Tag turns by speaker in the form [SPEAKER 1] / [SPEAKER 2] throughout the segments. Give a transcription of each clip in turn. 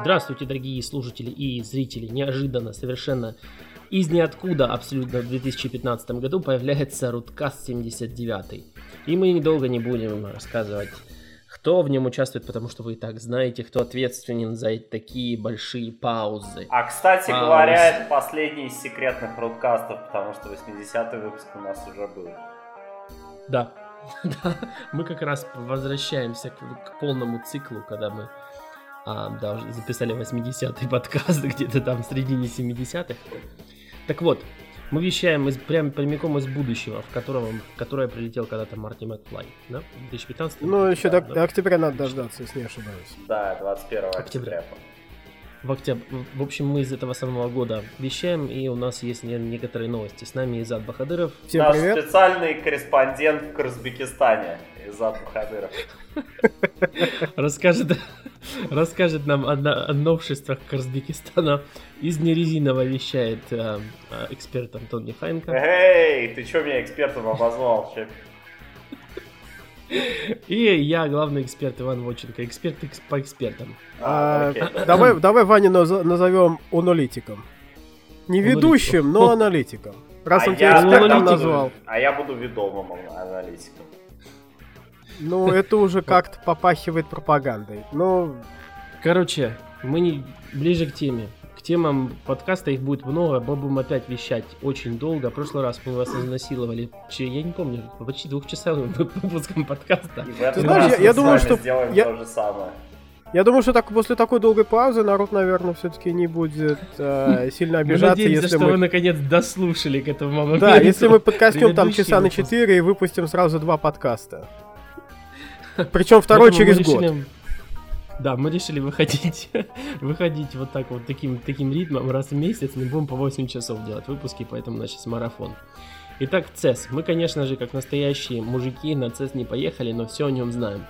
[SPEAKER 1] Здравствуйте, дорогие слушатели и зрители. Неожиданно, совершенно из ниоткуда, абсолютно в 2015 году появляется Руткаст 79. И мы недолго не будем рассказывать, кто в нем участвует, потому что вы и так знаете, кто ответственен за такие большие паузы.
[SPEAKER 2] А, кстати Пауз. говоря, это последний из секретных Руткастов, потому что 80-й выпуск у нас уже был.
[SPEAKER 1] Да, да, мы как раз возвращаемся к, к полному циклу, когда мы а, да, записали 80-й подкаст где-то там в середине 70-х. Так вот, мы вещаем из, прямо прямиком из будущего, в которого, в которое прилетел когда-то Марти Макфлай, да? 2015
[SPEAKER 3] Ну, еще до, да? до октября надо дождаться, если не ошибаюсь.
[SPEAKER 2] Да, 21 октября. октября.
[SPEAKER 1] В, октяб... в общем, мы из этого самого года вещаем, и у нас есть некоторые новости. С нами Изад Бахадыров.
[SPEAKER 2] Всем Наш привет. специальный корреспондент в Казбекистане, Изад Бахадыров.
[SPEAKER 1] Расскажет расскажет нам о, о новшествах Казбекистана. Из нерезиново вещает э, э, эксперт Антон Нехайенко.
[SPEAKER 2] Эй, ты что меня экспертом обозвал?
[SPEAKER 1] И я главный эксперт Иван Воченко, эксперт по экспертам.
[SPEAKER 3] А, а, давай, давай Ваню назовем аналитиком. Не ведущим, но аналитиком. Раз а он тебя экспертом назвал.
[SPEAKER 2] А я буду ведомым аналитиком.
[SPEAKER 3] Ну, это уже как-то попахивает пропагандой. Ну,
[SPEAKER 1] короче, мы не ближе к теме. Темам подкаста их будет много, мы будем опять вещать очень долго. В прошлый раз мы вас изнасиловали, я не помню, почти двухчасовым выпуском подкаста.
[SPEAKER 3] Ты знаешь, я, я думаю, что...
[SPEAKER 2] Я... То же самое.
[SPEAKER 3] Я думаю, что так после такой долгой паузы народ, наверное, все-таки не будет э, сильно обижаться,
[SPEAKER 1] надеемся,
[SPEAKER 3] если
[SPEAKER 1] что
[SPEAKER 3] мы...
[SPEAKER 1] вы наконец дослушали к этому моменту.
[SPEAKER 3] Да, если мы подкастим там часа на 4 и выпустим сразу два подкаста. Причем второй через год.
[SPEAKER 1] Да, мы решили выходить, выходить вот так вот таким, таким ритмом раз в месяц. Мы будем по 8 часов делать выпуски, поэтому у нас сейчас марафон. Итак, CES. Мы, конечно же, как настоящие мужики на CES не поехали, но все о нем знаем.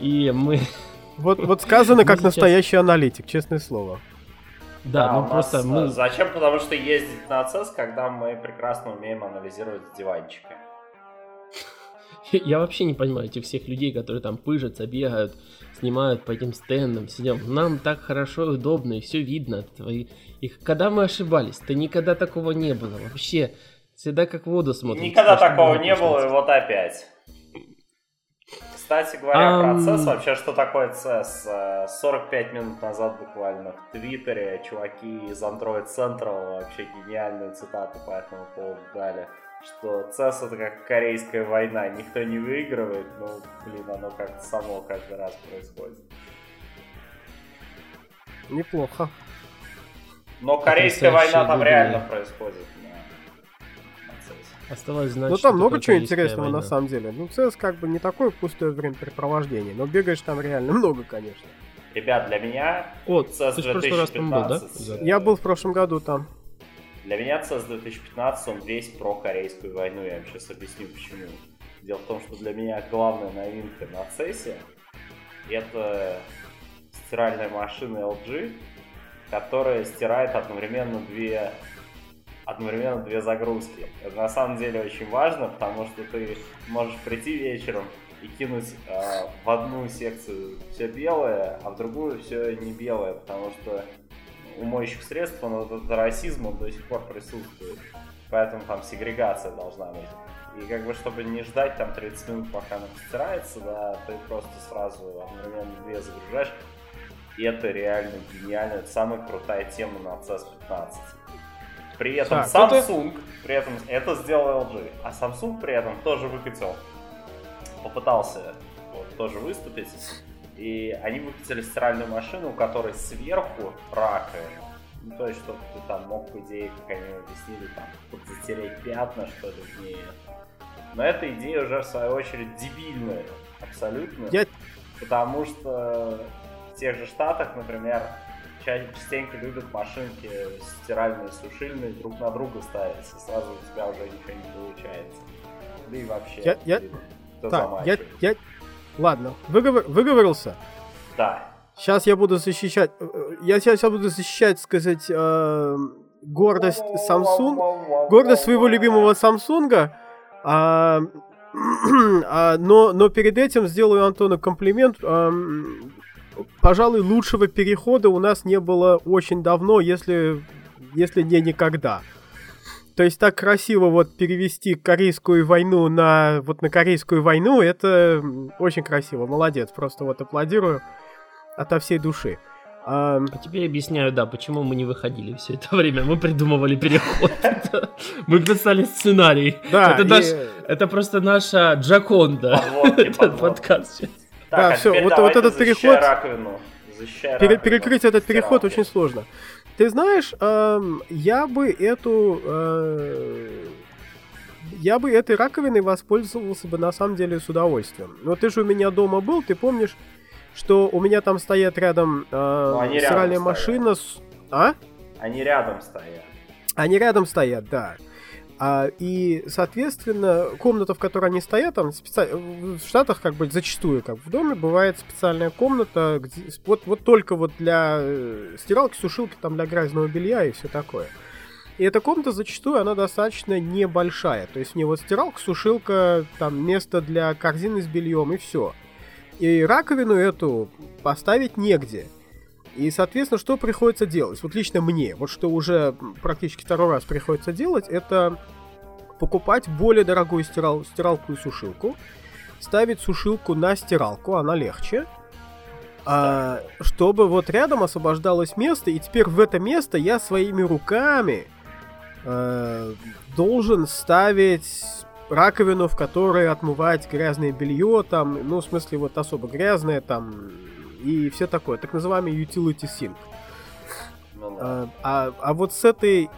[SPEAKER 1] И мы...
[SPEAKER 3] Вот, вот сказано как сейчас... настоящий аналитик, честное слово.
[SPEAKER 2] Да, да ну просто мы... Зачем? Потому что ездить на CES, когда мы прекрасно умеем анализировать диванчики.
[SPEAKER 1] Я вообще не понимаю этих всех людей, которые там пыжатся, бегают, снимают по этим стендам, сидим. Нам так хорошо и удобно, и все видно. Твои... И когда мы ошибались, то никогда такого не было. Вообще, всегда как воду смотрим.
[SPEAKER 2] Никогда такого не было, и вот опять. Кстати говоря, um... процесс вообще, что такое CES? 45 минут назад буквально в Твиттере чуваки из Android Central вообще гениальную цитату по этому поводу дали что ЦЕС это как корейская война, никто не выигрывает, но, блин, оно как-то само каждый раз происходит.
[SPEAKER 3] Неплохо.
[SPEAKER 2] Но корейская война там реально происходит.
[SPEAKER 1] Осталось знать,
[SPEAKER 3] Ну там много чего интересного война. на самом деле. Ну, ЦС как бы не такое пустое времяпрепровождение, но бегаешь там реально много, конечно.
[SPEAKER 2] Ребят, для меня
[SPEAKER 1] О, CES 2015... Был, да?
[SPEAKER 3] Я был в прошлом году там.
[SPEAKER 2] Для меня CES 2015 он весь про корейскую войну, я вам сейчас объясню почему. Дело в том, что для меня главная новинка на CES это стиральная машина LG, которая стирает одновременно две одновременно две загрузки. Это на самом деле очень важно, потому что ты можешь прийти вечером и кинуть э, в одну секцию все белое, а в другую все не белое, потому что моющих средств, он этот расизм он до сих пор присутствует. Поэтому там сегрегация должна быть. И как бы, чтобы не ждать там 30 минут, пока она постирается, да, ты просто сразу одновременно две загружаешь. И это реально гениально. Это самая крутая тема на CS15. При этом так, Samsung, это... при этом это сделал LG, а Samsung при этом тоже выкатил, попытался вот, тоже выступить и они выпустили стиральную машину, у которой сверху раковина. Ну, то есть, чтобы ты там мог, по идее, как они объяснили, там, затереть пятна, что ли, не... Но эта идея уже, в свою очередь, дебильная, абсолютно. Я... Потому что в тех же Штатах, например, частенько любят машинки стиральные, сушильные друг на друга ставиться. Сразу у тебя уже ничего не получается. Да и вообще.
[SPEAKER 3] Я, я... Так, я, я, Ладно, выговор... выговорился?
[SPEAKER 2] Да.
[SPEAKER 3] Сейчас я буду защищать... Э, э, я сейчас буду защищать, сказать, э, гордость Samsung, гордость своего любимого Samsung. А, А, но, но перед этим сделаю Антону комплимент. Пожалуй, лучшего перехода у нас не было очень давно, если, если не никогда. То есть так красиво вот перевести корейскую войну на вот на корейскую войну, это очень красиво. Молодец, просто вот аплодирую ото всей души.
[SPEAKER 1] А... а теперь объясняю, да, почему мы не выходили все это время. Мы придумывали переход. Мы писали сценарий. Да, это просто наша Джаконда. Этот подкаст
[SPEAKER 3] Да, все, вот этот переход... Перекрыть этот переход очень сложно. Ты знаешь, я бы эту... Э, я бы этой раковиной воспользовался бы на самом деле с удовольствием. Но ты же у меня дома был, ты помнишь, что у меня там стоят рядом э, стиральная машина с... А?
[SPEAKER 2] Они рядом стоят.
[SPEAKER 3] Они рядом стоят, да. А, и, соответственно, комната, в которой они стоят, там специ... в Штатах как бы зачастую, как в доме, бывает специальная комната, где... вот, вот только вот для э, стиралки, сушилки, там для грязного белья и все такое. И эта комната зачастую, она достаточно небольшая. То есть не вот стиралка, сушилка, там место для корзины с бельем и все. И раковину эту поставить негде. И, соответственно, что приходится делать? Вот лично мне, вот что уже практически второй раз приходится делать, это покупать более дорогую стирал, стиралку и сушилку, ставить сушилку на стиралку, она легче, а, чтобы вот рядом освобождалось место, и теперь в это место я своими руками а, должен ставить раковину, в которой отмывать грязное белье, там, ну, в смысле, вот особо грязное, там, и все такое, так называемый utility sink. Ну, да. а, а, а вот с этой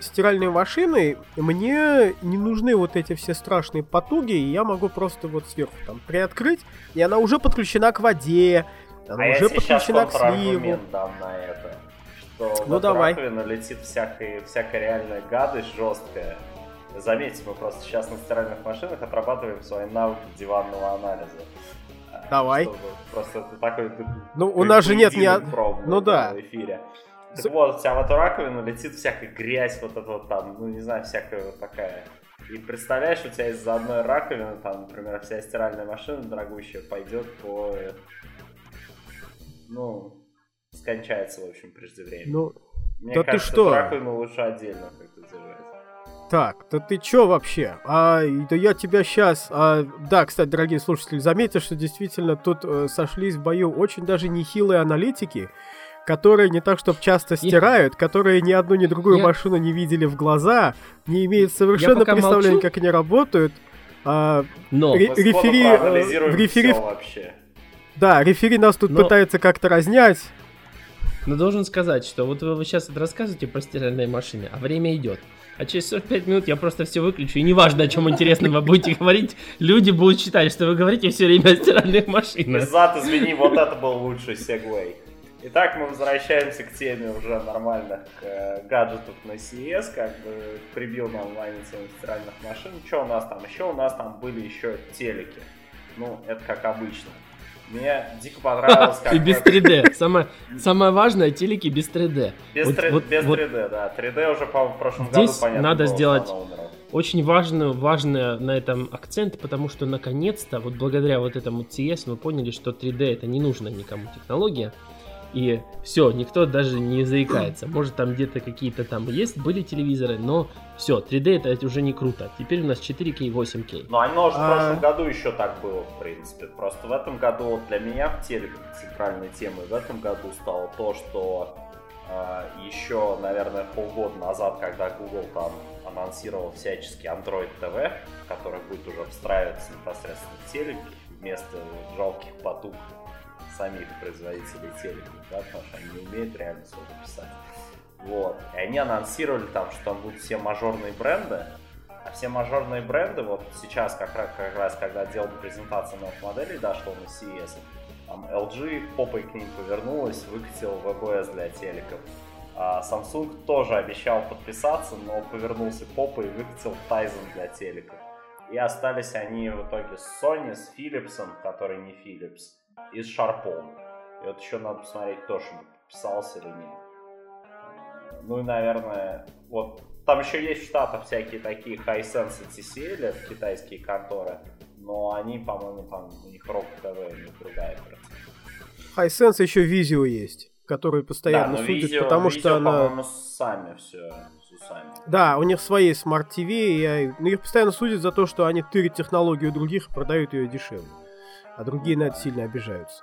[SPEAKER 3] стиральной машиной мне не нужны вот эти все страшные потуги, и я могу просто вот сверху там приоткрыть, и она уже подключена к воде, она
[SPEAKER 2] а
[SPEAKER 3] уже подключена к сливу.
[SPEAKER 2] дам на это, что
[SPEAKER 3] ну, давай.
[SPEAKER 2] раковину летит всякая, всякая реальная гадость жесткая. Заметьте, мы просто сейчас на стиральных машинах отрабатываем свои навыки диванного анализа.
[SPEAKER 3] Давай.
[SPEAKER 2] Просто такой...
[SPEAKER 3] Ну, у нас же нет ни...
[SPEAKER 2] Ну да. В эфире. Так вот, у тебя в эту раковину летит всякая грязь, вот это вот там, ну не знаю, всякая вот такая. И представляешь, у тебя из-за одной раковины, там, например, вся стиральная машина дорогущая пойдет по... Ну, скончается, в общем, преждевременно.
[SPEAKER 3] Ну,
[SPEAKER 2] Мне
[SPEAKER 3] да
[SPEAKER 2] кажется,
[SPEAKER 3] ты что?
[SPEAKER 2] раковину лучше отдельно держать.
[SPEAKER 3] Так, да ты чё вообще? А, да я тебя сейчас... А, да, кстати, дорогие слушатели, заметьте, что действительно тут э, сошлись в бою очень даже нехилые аналитики, которые не так, чтобы часто стирают, которые ни одну, ни другую я... машину не видели в глаза, не имеют совершенно представления, молчу. как они работают. А,
[SPEAKER 2] Но ре- рефери, э, в рефери... вообще.
[SPEAKER 3] Да, рефери нас тут Но... пытается как-то разнять.
[SPEAKER 1] Но должен сказать, что вот вы сейчас это рассказываете про стиральные машины, а время идет а через 45 минут я просто все выключу, и неважно, о чем интересно вы будете говорить, люди будут считать, что вы говорите все время о стиральных машинах.
[SPEAKER 2] Зад, извини, вот это был лучший сегвей. Итак, мы возвращаемся к теме уже нормальных э, гаджетов на CES, как бы прибил нам Ваня тему стиральных машин. Что у нас там? Еще у нас там были еще телеки. Ну, это как обычно. Мне дико понравилось, как...
[SPEAKER 1] И без 3D. Самое, самое важное, телеки без 3D.
[SPEAKER 2] Без, вот, 3, вот, без вот 3D, да. 3D уже по в прошлом
[SPEAKER 1] Здесь
[SPEAKER 2] году, понятно,
[SPEAKER 1] надо сделать очень важную, важное на этом акцент, потому что наконец-то, вот благодаря вот этому CS мы поняли, что 3D это не нужна никому технология. И все, никто даже не заикается. Может там где-то какие-то там есть, были телевизоры, но все, 3D это уже не круто. Теперь у нас 4К и 8К.
[SPEAKER 2] Ну, оно уже в а. прошлом году еще так было, в принципе. Просто в этом году для меня в теле центральной темой в этом году стало то, что э, еще, наверное, полгода назад, когда Google там анонсировал всячески Android TV, который будет уже встраиваться непосредственно в телек вместо жалких потуг самих производителей телеков, да, потому что они не умеют реально что писать. Вот. И они анонсировали там, что там будут все мажорные бренды, а все мажорные бренды, вот сейчас как раз, как раз когда делал презентацию новых моделей, дошло на CES, там LG попой к ним повернулась, выкатил VBS для телеков. А Samsung тоже обещал подписаться, но повернулся попой и выкатил Tizen для телеков. И остались они в итоге с Sony, с Philips, который не Philips, и с Шарпом. И вот еще надо посмотреть тоже, подписался или нет. Ну и, наверное, вот там еще есть в Штатах всякие такие Hisense и TCL, это китайские конторы, но они, по-моему, там у них Rock TV, у них другая
[SPEAKER 3] Hisense еще Vizio есть, который постоянно да, судит, Vizio, потому Vizio, что она...
[SPEAKER 2] сами все сами.
[SPEAKER 3] Да, у них свои Smart TV, и ну, их постоянно судят за то, что они тырят технологию других и продают ее дешевле. А другие на это сильно обижаются.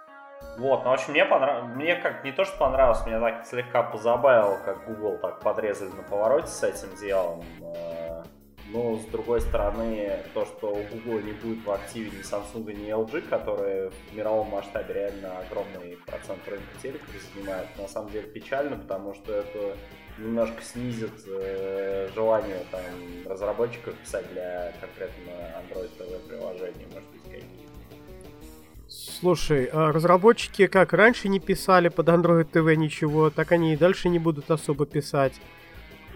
[SPEAKER 2] Вот, ну, в общем, мне понравилось, мне как не то, что понравилось, меня так слегка позабавило, как Google так подрезали на повороте с этим делом. Э, но, с другой стороны, то, что у Google не будет в активе ни Samsung, ни LG, которые в мировом масштабе реально огромный процент рынка телеков занимают, на самом деле печально, потому что это немножко снизит э, желание там разработчиков писать для конкретно Android TV приложений, может.
[SPEAKER 3] Слушай, а разработчики как раньше не писали под Android TV ничего, так они и дальше не будут особо писать.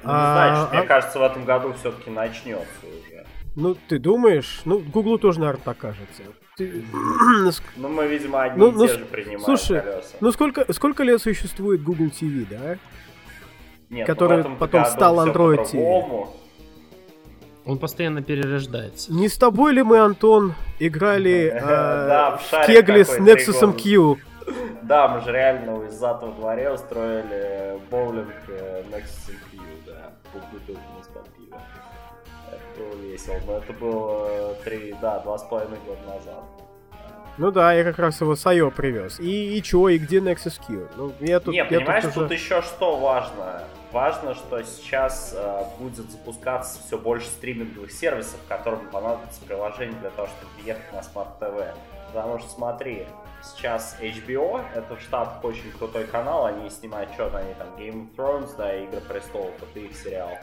[SPEAKER 2] Ну, а, знаешь, а... мне кажется, в этом году все-таки начнется уже.
[SPEAKER 3] Ну, ты думаешь? Ну, Гуглу тоже, наверное, так кажется. Ты...
[SPEAKER 2] ну, мы, видимо, одни ну, и ну, те же принимаем
[SPEAKER 3] Слушай,
[SPEAKER 2] колеса.
[SPEAKER 3] ну сколько, сколько лет существует Google TV, да?
[SPEAKER 2] Нет,
[SPEAKER 3] который потом стал Android TV.
[SPEAKER 1] Он постоянно перерождается.
[SPEAKER 3] Не с тобой ли мы, Антон, играли э, в кегли с Nexus Q?
[SPEAKER 2] Да, мы же реально из зад дворе устроили боулинг э, Nexus Q, да, бутылки из-под пива. Это было весело, но это было три, да, два с половиной года назад.
[SPEAKER 3] Ну да, я как раз его Сайо привез. И, и чё, и где Nexus Q?
[SPEAKER 2] Ну, я тут, Не, я понимаешь, тут, уже... тут еще что важно? Важно, что сейчас э, будет запускаться все больше стриминговых сервисов, которым понадобится приложение для того, чтобы въехать на Smart TV. Потому что смотри, сейчас HBO, это в Штатах очень крутой канал, они снимают что-то, они там Game of Thrones, да, Игры Престолов, это их сериал.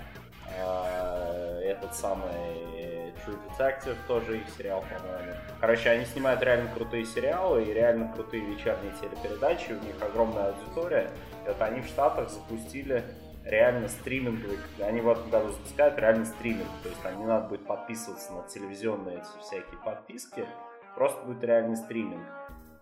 [SPEAKER 2] Э, этот самый True Detective тоже их сериал, по-моему. Короче, они снимают реально крутые сериалы и реально крутые вечерние телепередачи, у них огромная аудитория. Вот они в Штатах запустили реально стриминговый, они в этом году запускают реально стриминг, то есть там не надо будет подписываться на телевизионные эти всякие подписки, просто будет реальный стриминг.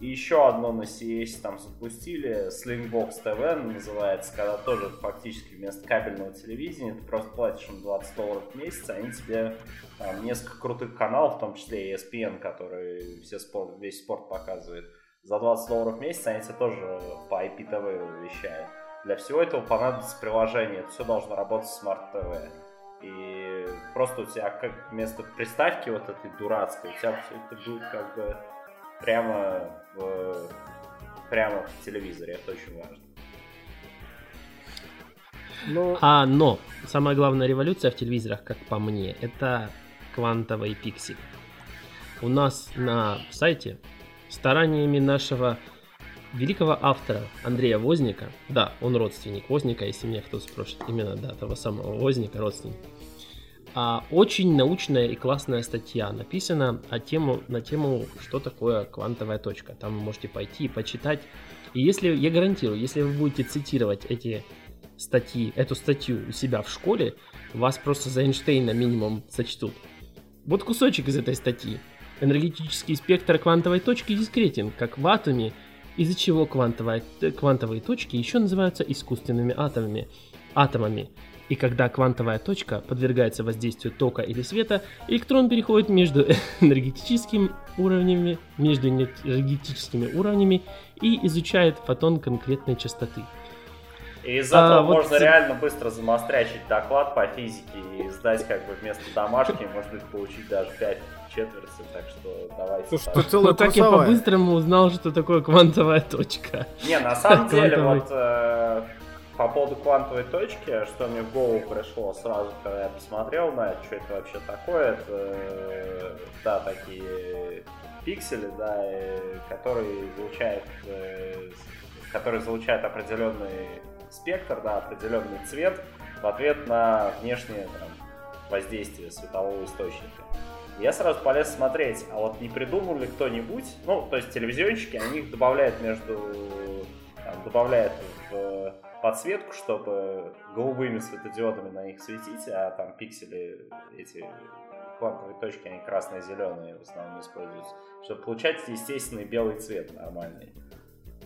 [SPEAKER 2] И еще одно на CES там запустили, Slingbox TV называется, когда тоже фактически вместо кабельного телевидения ты просто платишь им 20 долларов в месяц, они тебе там несколько крутых каналов, в том числе ESPN, который все спорт, весь спорт показывает, за 20 долларов в месяц они тебе тоже по IPTV вещают. Для всего этого понадобится приложение. Это все должно работать с Smart TV. И просто у тебя как вместо приставки вот этой дурацкой, у тебя все это будет как бы прямо в, прямо в телевизоре. Это очень важно.
[SPEAKER 1] Но... А, но самая главная революция в телевизорах, как по мне, это квантовый пиксель. У нас на сайте стараниями нашего великого автора Андрея Возника, да, он родственник Возника, если меня кто спросит, именно, да, того самого Возника, родственник, а, очень научная и классная статья написана о тему, на тему, что такое квантовая точка. Там вы можете пойти и почитать. И если, я гарантирую, если вы будете цитировать эти статьи, эту статью у себя в школе, вас просто за Эйнштейна минимум сочтут. Вот кусочек из этой статьи. Энергетический спектр квантовой точки дискретен, как в атоме, из-за чего квантовая, квантовые точки еще называются искусственными атомами. атомами. И когда квантовая точка подвергается воздействию тока или света, электрон переходит между энергетическими уровнями, между энергетическими уровнями и изучает фотон конкретной частоты.
[SPEAKER 2] И из этого а, можно вот... реально быстро замострячить доклад по физике и сдать как бы вместо домашки, может быть, получить даже 5 четверти, так что давайте.
[SPEAKER 3] Слушай, ты целая
[SPEAKER 1] вот так я по-быстрому узнал, что такое квантовая точка.
[SPEAKER 2] Не, на самом деле, вот э, по поводу квантовой точки, что мне в голову пришло сразу, когда я посмотрел на это, что это вообще такое, это, э, да, такие пиксели, да, э, которые излучают, э, которые излучают определенный спектр, да, определенный цвет в ответ на внешнее там, воздействие светового источника. Я сразу полез смотреть, а вот не придумал ли кто-нибудь, ну, то есть телевизионщики, они их добавляют между, там, добавляют в подсветку, чтобы голубыми светодиодами на них светить, а там пиксели, эти квантовые точки, они красные-зеленые в основном используются, чтобы получать естественный белый цвет нормальный.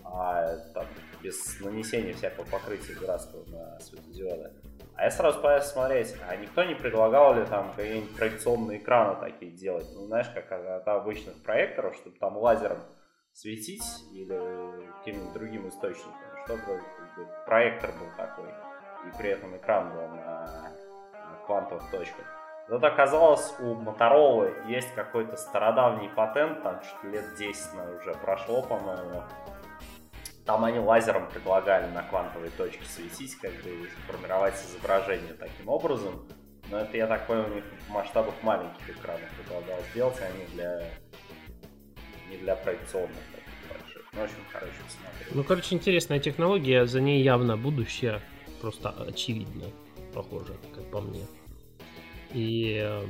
[SPEAKER 2] А там без нанесения всякого покрытия дурацкого на светодиоды. А я сразу пытаюсь смотреть, а никто не предлагал ли там какие-нибудь проекционные экраны такие делать? Ну, знаешь, как от обычных проекторов, чтобы там лазером светить или каким-нибудь другим источником, чтобы проектор был такой, и при этом экран был на, на квантовых точках. Вот оказалось, у Motorola есть какой-то стародавний патент, там что-то лет 10 наверное, уже прошло, по-моему, там они лазером предлагали на квантовой точке светить, как бы формировать изображение таким образом. Но это, я так понял, у них в масштабах маленьких экранов предлагалось сделать, а не для, не для проекционных больших. Ну, в общем, короче, посмотрим.
[SPEAKER 1] Ну, короче, интересная технология, за ней явно будущее, просто очевидно, похоже, как по мне. И э,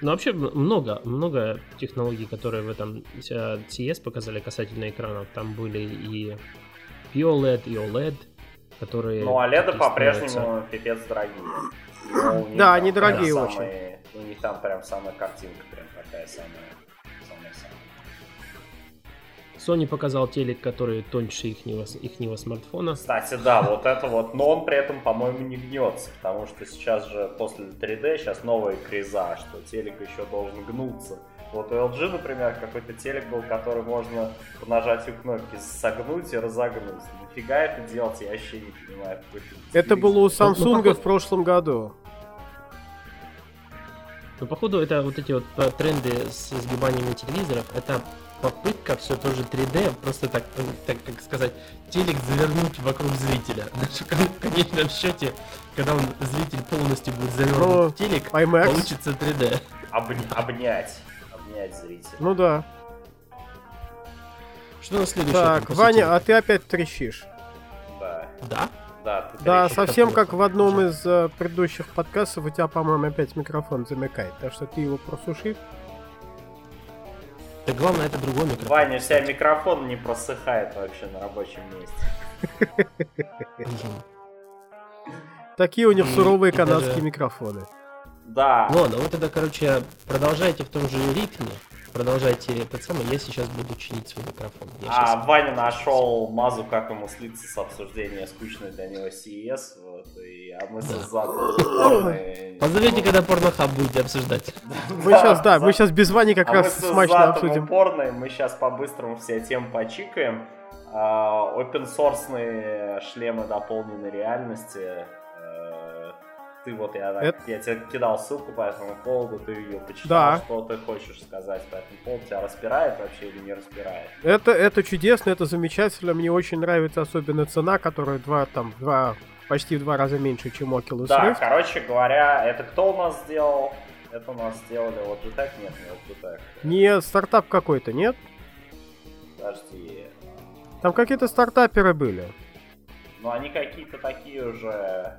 [SPEAKER 1] ну, вообще много, много технологий, которые в этом CES показали касательно экранов. Там были и QLED и OLED, которые...
[SPEAKER 2] Ну, OLED по-прежнему пипец дорогие.
[SPEAKER 3] Да, они дорогие очень.
[SPEAKER 2] У них там прям самая картинка прям такая самая, самая самая.
[SPEAKER 1] Sony показал телек, который тоньше ихнего, ихнего смартфона.
[SPEAKER 2] Кстати, да, вот это вот, но он при этом, по-моему, не гнется, потому что сейчас же после 3D сейчас новая криза, что телек еще должен гнуться. Вот у LG, например, какой-то телек был, который можно по нажатию кнопки согнуть и разогнуть. Нафига это делать, я вообще не понимаю.
[SPEAKER 3] Это было у Samsung в прошлом году.
[SPEAKER 1] Ну, походу, это вот эти вот э, тренды с сгибаниями телевизоров, это попытка все тоже 3D, просто так, э, так как сказать, телек завернуть вокруг зрителя. В конечном счете, когда он, зритель полностью будет завернут ну, в телек, IMAX. получится 3D.
[SPEAKER 2] Обня- обнять обнять зрителя.
[SPEAKER 3] Ну да.
[SPEAKER 1] Что на следующее? Так,
[SPEAKER 3] Ваня, а ты опять трещишь.
[SPEAKER 2] Да.
[SPEAKER 1] Да?
[SPEAKER 2] Да,
[SPEAKER 3] да совсем как в одном из uh, предыдущих подкастов у тебя, по-моему, опять микрофон замыкает, так что ты его просуши.
[SPEAKER 1] Да главное, это другой микрофон.
[SPEAKER 2] Ваня, у тебя микрофон не просыхает вообще на рабочем месте.
[SPEAKER 3] Такие у них суровые канадские микрофоны.
[SPEAKER 2] Да.
[SPEAKER 1] Ладно, вы тогда, короче, продолжайте в том же ритме. Продолжайте этот самый, я сейчас буду чинить свой микрофон. Я
[SPEAKER 2] а сейчас... Ваня нашел Мазу, как ему слиться с обсуждения скучной для него CES, вот, и, а мы да. с
[SPEAKER 1] Позовите, когда порнохаб будете обсуждать.
[SPEAKER 3] Мы сейчас, да, мы сейчас без Вани как а раз смачно обсудим.
[SPEAKER 2] порно, мы сейчас по-быстрому все темы почикаем. Open source шлемы дополненной реальности ты вот, я, это... я тебе кидал ссылку по этому поводу, ты ее почитал, да. что ты хочешь сказать по этому поводу, тебя распирает вообще или не распирает?
[SPEAKER 3] Это, это чудесно, это замечательно, мне очень нравится особенно цена, которая два, там, два, почти в два раза меньше, чем Oculus
[SPEAKER 2] да,
[SPEAKER 3] Rift.
[SPEAKER 2] короче говоря, это кто у нас сделал? Это у нас сделали вот Logitech? Нет, не Logitech.
[SPEAKER 3] Нет, стартап какой-то, нет?
[SPEAKER 2] Подожди.
[SPEAKER 3] Там какие-то стартаперы были.
[SPEAKER 2] Ну, они какие-то такие уже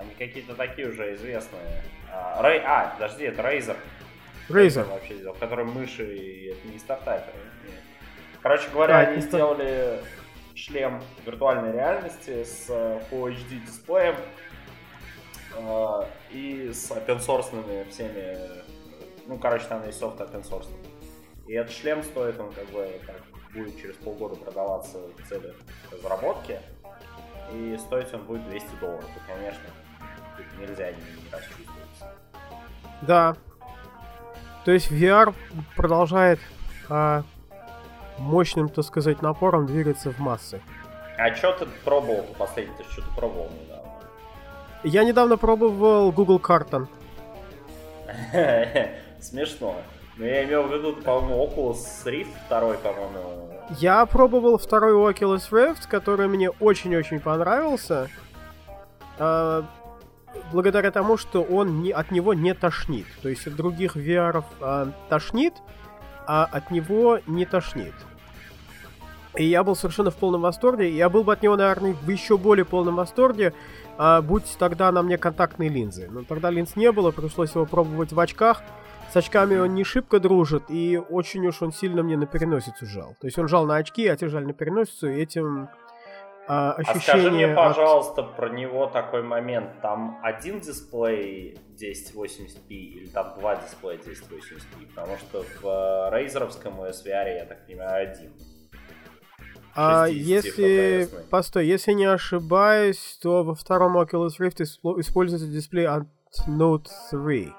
[SPEAKER 2] они какие-то такие уже известные. А, Рей... а подожди, это Razer.
[SPEAKER 3] Razer.
[SPEAKER 2] Вообще сделал, который мыши, и это не стартапер. Короче говоря, а, они сделали шлем виртуальной реальности с э, Full HD дисплеем э, и с open source всеми, ну, короче, там есть софт open source. И этот шлем стоит, он как бы так, будет через полгода продаваться в целях разработки, и стоить он будет 200 долларов. И, конечно, нельзя не расчувствоваться.
[SPEAKER 3] Да. То есть VR продолжает а, мощным, так сказать, напором двигаться в массы.
[SPEAKER 2] А что ты пробовал последний? Ты что-то пробовал недавно?
[SPEAKER 3] Я недавно пробовал Google Carton.
[SPEAKER 2] Смешно. Но я имел в виду, по-моему, Oculus Rift второй, по-моему.
[SPEAKER 3] Я пробовал второй Oculus Rift, который мне очень-очень понравился. Благодаря тому, что он не, от него не тошнит. То есть от других VR а, тошнит, а от него не тошнит. И я был совершенно в полном восторге. Я был бы от него, наверное, в еще более полном восторге, а, будь тогда на мне контактные линзы. Но тогда линз не было, пришлось его пробовать в очках. С очками он не шибко дружит, и очень уж он сильно мне на переносицу жал. То есть он жал на очки, а те жали на переносицу, и этим а, ощущение... А скажи
[SPEAKER 2] мне, пожалуйста, от... про него такой момент. Там один дисплей 1080p или там два дисплея 1080p? Потому что в рейзеровском USVR, я так понимаю, один.
[SPEAKER 3] А если, постой, если не ошибаюсь, то во втором Oculus Rift используется дисплей от Note 3.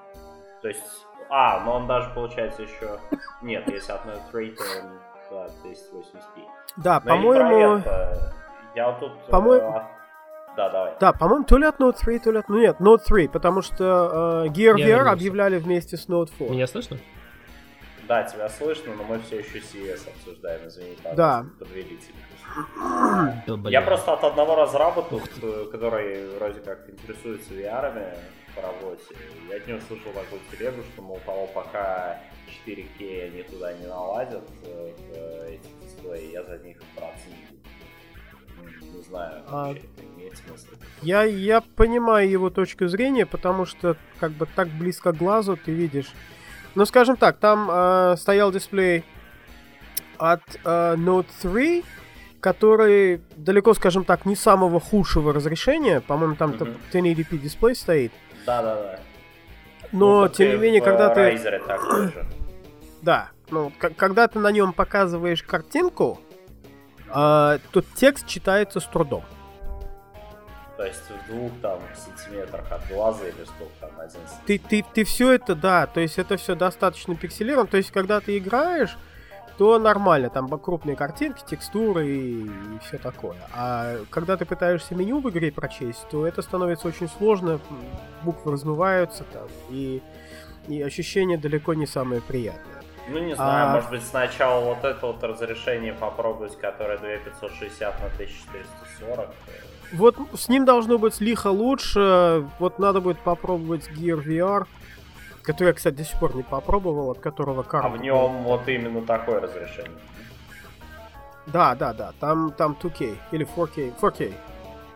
[SPEAKER 2] То есть, а, но он даже получается еще... Нет, если от Note 3, то он, да, 1080p.
[SPEAKER 3] Да, по-моему...
[SPEAKER 2] Я вот тут...
[SPEAKER 3] По-моему...
[SPEAKER 2] Э, да, давай.
[SPEAKER 3] Да, по-моему, то ли от Note 3, то ли от... Ну нет, Note 3, потому что э, Gear Я VR вернулся. объявляли вместе с Note 4.
[SPEAKER 1] Меня слышно?
[SPEAKER 2] Да, тебя слышно, но мы все еще CS обсуждаем, извини,
[SPEAKER 3] да.
[SPEAKER 2] подвели тебя. Я просто от одного разраба тут, который вроде как интересуется VR по работе, я от него слышал такую телегу, что, мол, того, пока 4К они туда не наладят э, в эти дисплеи, я за них браться не буду. Не знаю, а... имеет смысл.
[SPEAKER 3] Я, я понимаю его точку зрения, потому что как бы так близко к глазу ты видишь ну, скажем так, там э, стоял дисплей от э, Note 3, который далеко, скажем так, не самого худшего разрешения. По-моему, там mm-hmm. 1080p дисплей стоит.
[SPEAKER 2] Да-да-да.
[SPEAKER 3] Но, ну, тем не менее, когда ты...
[SPEAKER 2] Да,
[SPEAKER 3] ну, когда ты на нем показываешь картинку, э, то текст читается с трудом.
[SPEAKER 2] То есть в двух там сантиметрах от глаза или сколько там, один
[SPEAKER 3] ты, ты, ты все это, да, то есть это все достаточно пикселировано. То есть когда ты играешь, то нормально, там крупные картинки, текстуры и, и все такое. А когда ты пытаешься меню в игре прочесть, то это становится очень сложно, буквы размываются там, и, и ощущение далеко не самое приятное.
[SPEAKER 2] Ну, не знаю, а... может быть, сначала вот это вот разрешение попробовать, которое 2560 на 1440.
[SPEAKER 3] Вот с ним должно быть лихо лучше. Вот надо будет попробовать Gear VR. Который я, кстати, до сих пор не попробовал, от которого карта.
[SPEAKER 2] А в нем вот именно такое разрешение.
[SPEAKER 3] Да, да, да. Там, там 2K или 4K. 4K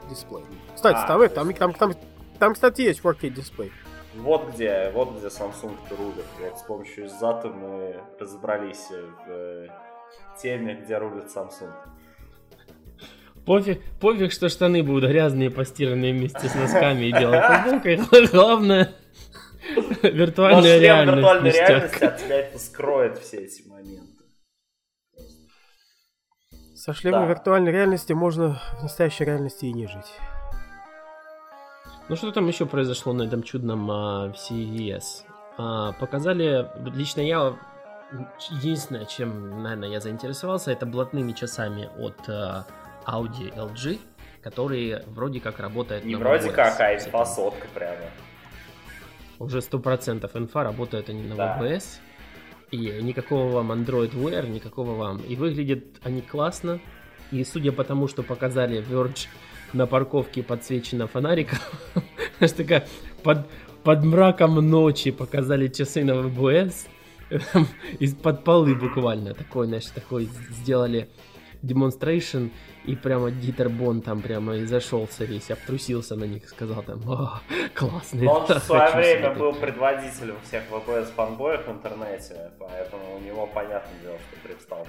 [SPEAKER 3] дисплей. Кстати, а, там, там, там, там, там, кстати, есть 4K дисплей.
[SPEAKER 2] Вот где, вот где Samsung рулит. Вот с помощью Зата мы разобрались в э, теме, где рулит Samsung.
[SPEAKER 1] Пофиг, пофиг, что штаны будут грязные, постиранные вместе с носками и белой футболкой. Главное, виртуальная реальность.
[SPEAKER 2] виртуальной реальности от тебя это скроет все эти моменты.
[SPEAKER 3] Со шлемом виртуальной реальности можно в настоящей реальности и не жить.
[SPEAKER 1] Ну что там еще произошло на этом чудном а, CES? А, показали, лично я, единственное, чем, наверное, я заинтересовался, это блатными часами от а, Audi LG, которые вроде как работают
[SPEAKER 2] Не на вроде как, а инфа-сотка прямо.
[SPEAKER 1] Уже сто процентов инфа работают они на да. WebOS. И никакого вам Android Wear, никакого вам. И выглядят они классно. И судя по тому, что показали Verge на парковке подсвечено фонариком, знаешь, такая под, под мраком ночи показали часы на WebOS. Из-под полы буквально такой, знаешь, такой сделали демонстрейшн, и прямо Дитер Бон там прямо и зашелся весь, обтрусился на них, сказал там, о, классный.
[SPEAKER 2] Он в свое время смотреть. был предводителем всех VPS фанбоев в интернете, поэтому у него понятное дело, что привстал.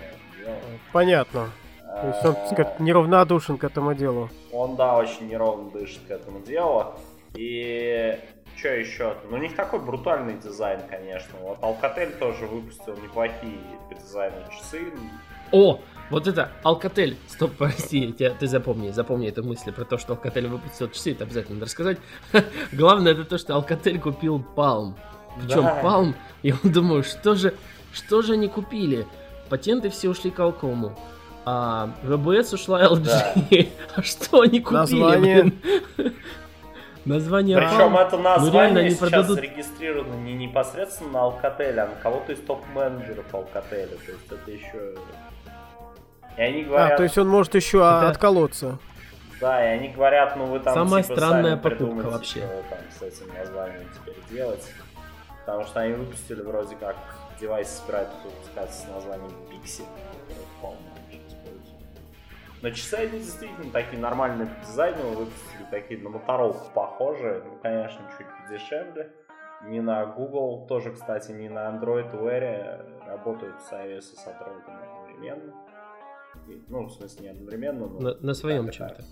[SPEAKER 3] Понятно. То есть он, сказать, неравнодушен к этому делу.
[SPEAKER 2] Он, да, очень неровно дышит к этому делу. И что еще? Ну, у них такой брутальный дизайн, конечно. Вот Alcatel тоже выпустил неплохие по дизайну часы.
[SPEAKER 1] О, вот это Alcatel, стоп, прости, тебя, ты запомни, запомни эту мысль про то, что Alcatel выпустил часы, это обязательно надо рассказать. Главное это то, что Alcatel купил Palm. Причем да. Palm, я думаю, что же, что же они купили? Патенты все ушли к Alcom. А VBS ушла LG. Да. а что они купили,
[SPEAKER 3] Название...
[SPEAKER 1] Название
[SPEAKER 2] Причем Palm, это ну, название ну, сейчас продадут... зарегистрировано не непосредственно на Alcatel, а на кого-то из топ-менеджеров Alcatel. То есть это еще и они говорят...
[SPEAKER 3] А, то есть он может еще это... отколоться.
[SPEAKER 2] Да, и они говорят, ну вы там
[SPEAKER 1] Самая
[SPEAKER 2] типа,
[SPEAKER 1] странная
[SPEAKER 2] сами
[SPEAKER 1] покупка вообще.
[SPEAKER 2] Что там с этим названием теперь делать. Потому что они выпустили вроде как девайс собирают выпускаться с названием Pixie. Но часы они действительно такие нормальные по дизайну, выпустили такие на Motorola похожие, ну конечно чуть подешевле. Не на Google, тоже, кстати, не на Android Wear, работают с iOS и с Android одновременно. Ну, в смысле, не одновременно, но...
[SPEAKER 1] На, на своем чем-то.